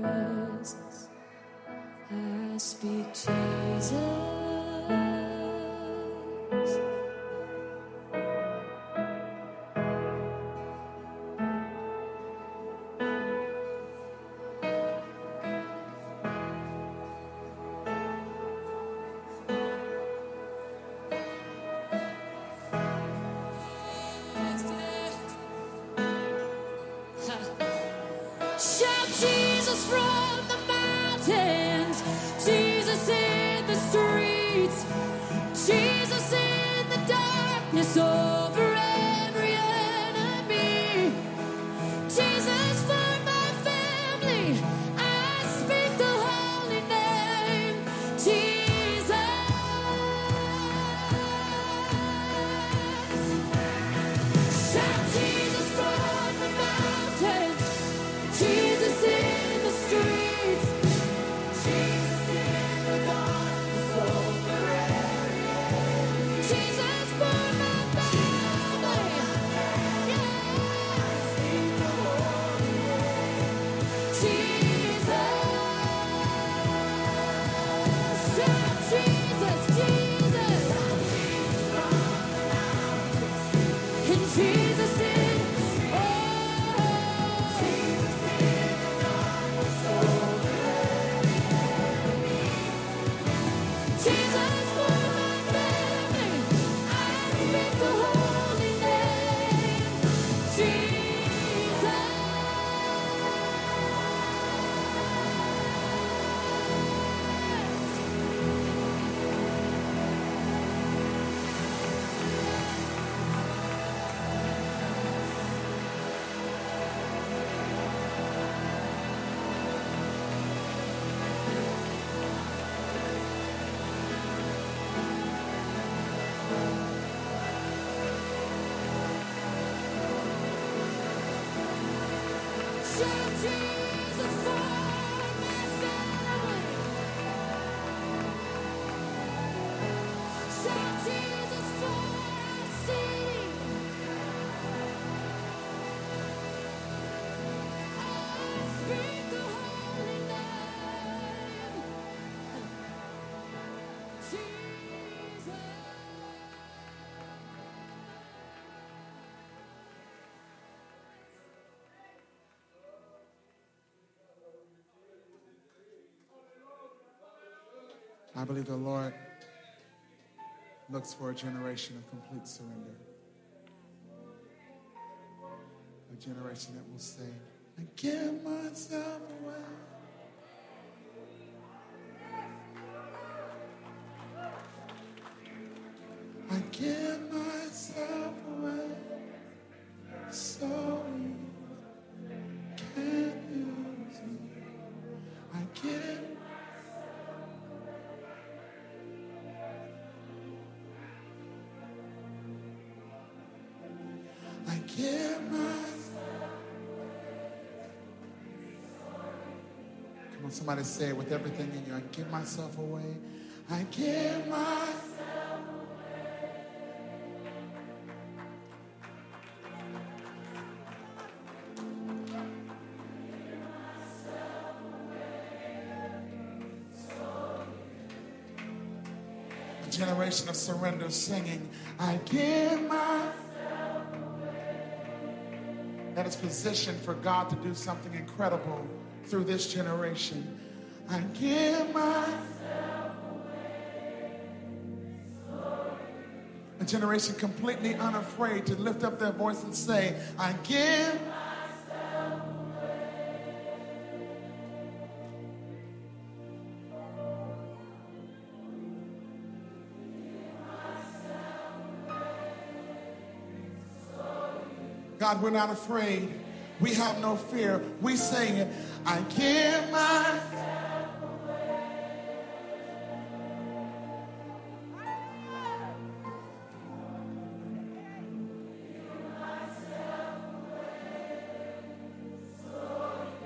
Presence. I speak Jesus. I believe the Lord looks for a generation of complete surrender. A generation that will say, I give myself away. I give Somebody say it with everything in you. I give myself away. I give myself. Away. A generation of surrender singing, I give myself. Away. That is positioned for God to do something incredible through this generation. I give myself away. A generation completely unafraid to lift up their voice and say, I give. Myself away. God, we're not afraid. We have no fear. We sing it. I give my.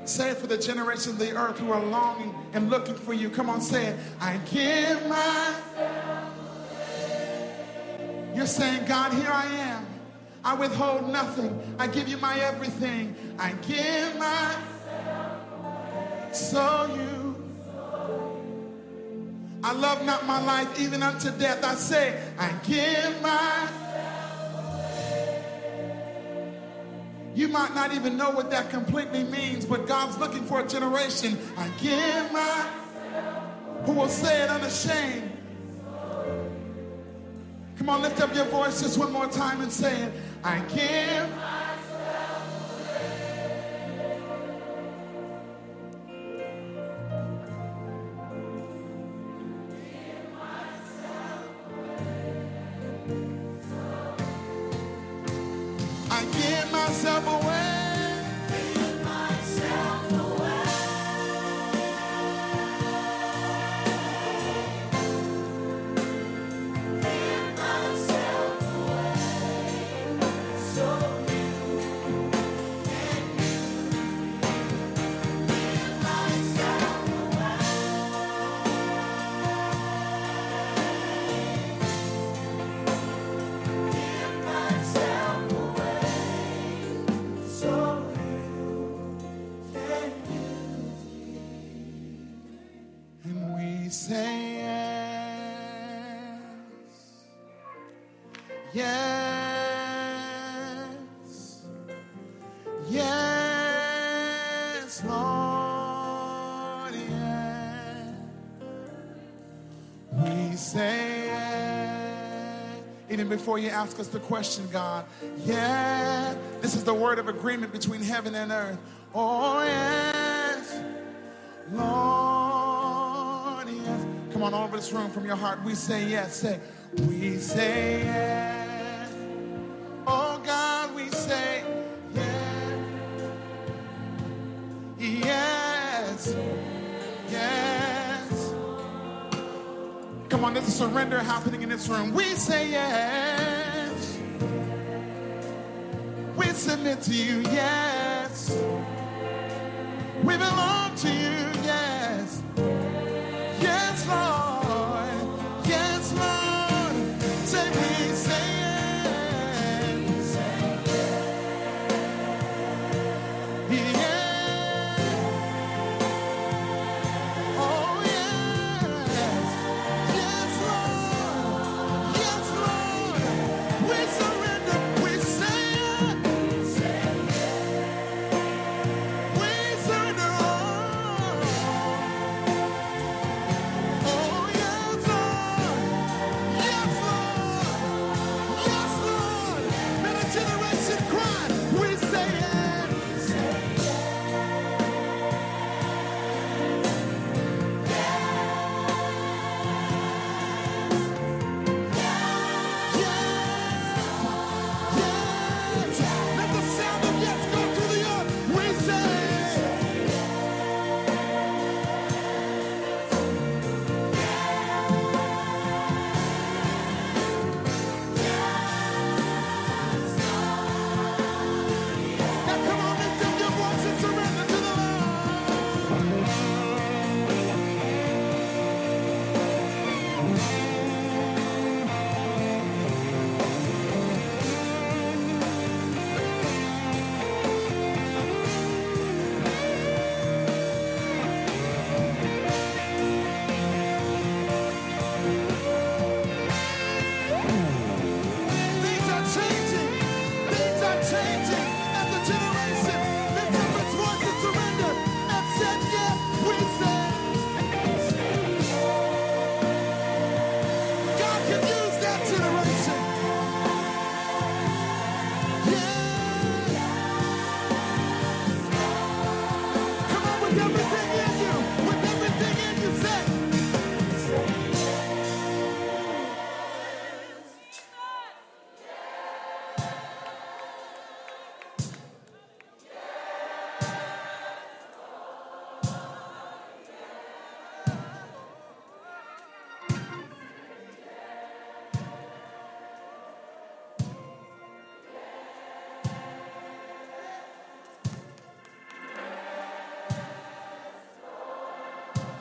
Say it for the generation of the earth who are longing and looking for you. Come on, say it. I give my. You're saying, God, here I am. I withhold nothing. I give you my everything. I give my. So you. I love not my life even unto death. I say, I give my. You might not even know what that completely means, but God's looking for a generation. I give my. Who will say it unashamed. Come on, lift up your voice just one more time and say it. I give. Before you ask us the question, God, yeah. This is the word of agreement between heaven and earth. Oh, yes. Lord, yes. Come on, all over this room from your heart. We say yes. Say, we say yes. Surrender happening in this room. We say yes. We submit to you, yes. We belong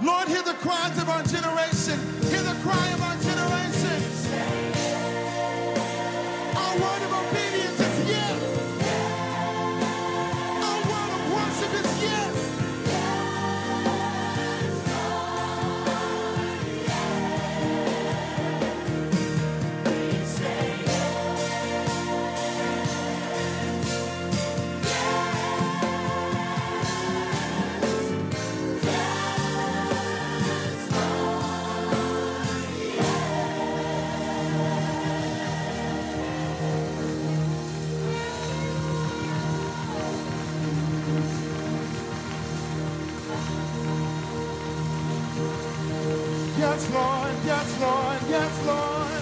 Lord, hear the cries of our generation. Yes, Lord. Yes, Lord. Yes, Lord.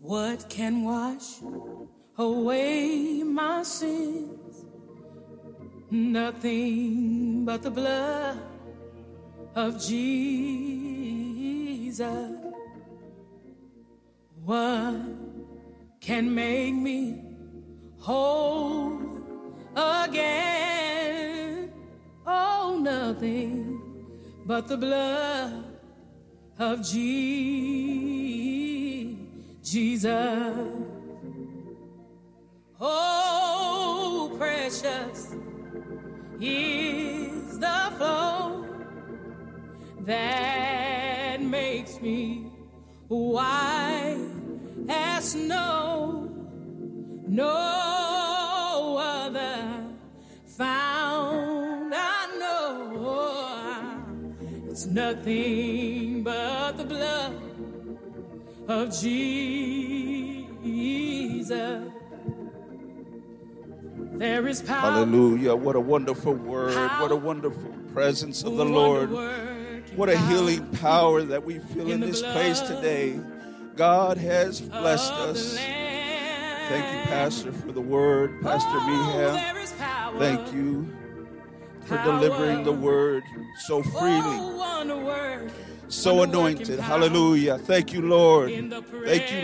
What can wash away my sins? Nothing but the blood of Jesus. What can make me whole again? Oh, nothing but the blood of Jesus. Oh, precious is the flow that makes me white as snow. No other found I know. It's nothing but the blood of Jesus. There is power. Hallelujah. What a wonderful word. What a wonderful presence of the Lord. What a healing power that we feel in this place today. God has blessed us. Thank you, Pastor, for the word. Pastor Meehan, thank you for delivering the word so freely, so anointed. Hallelujah. Thank you, Lord. Thank you,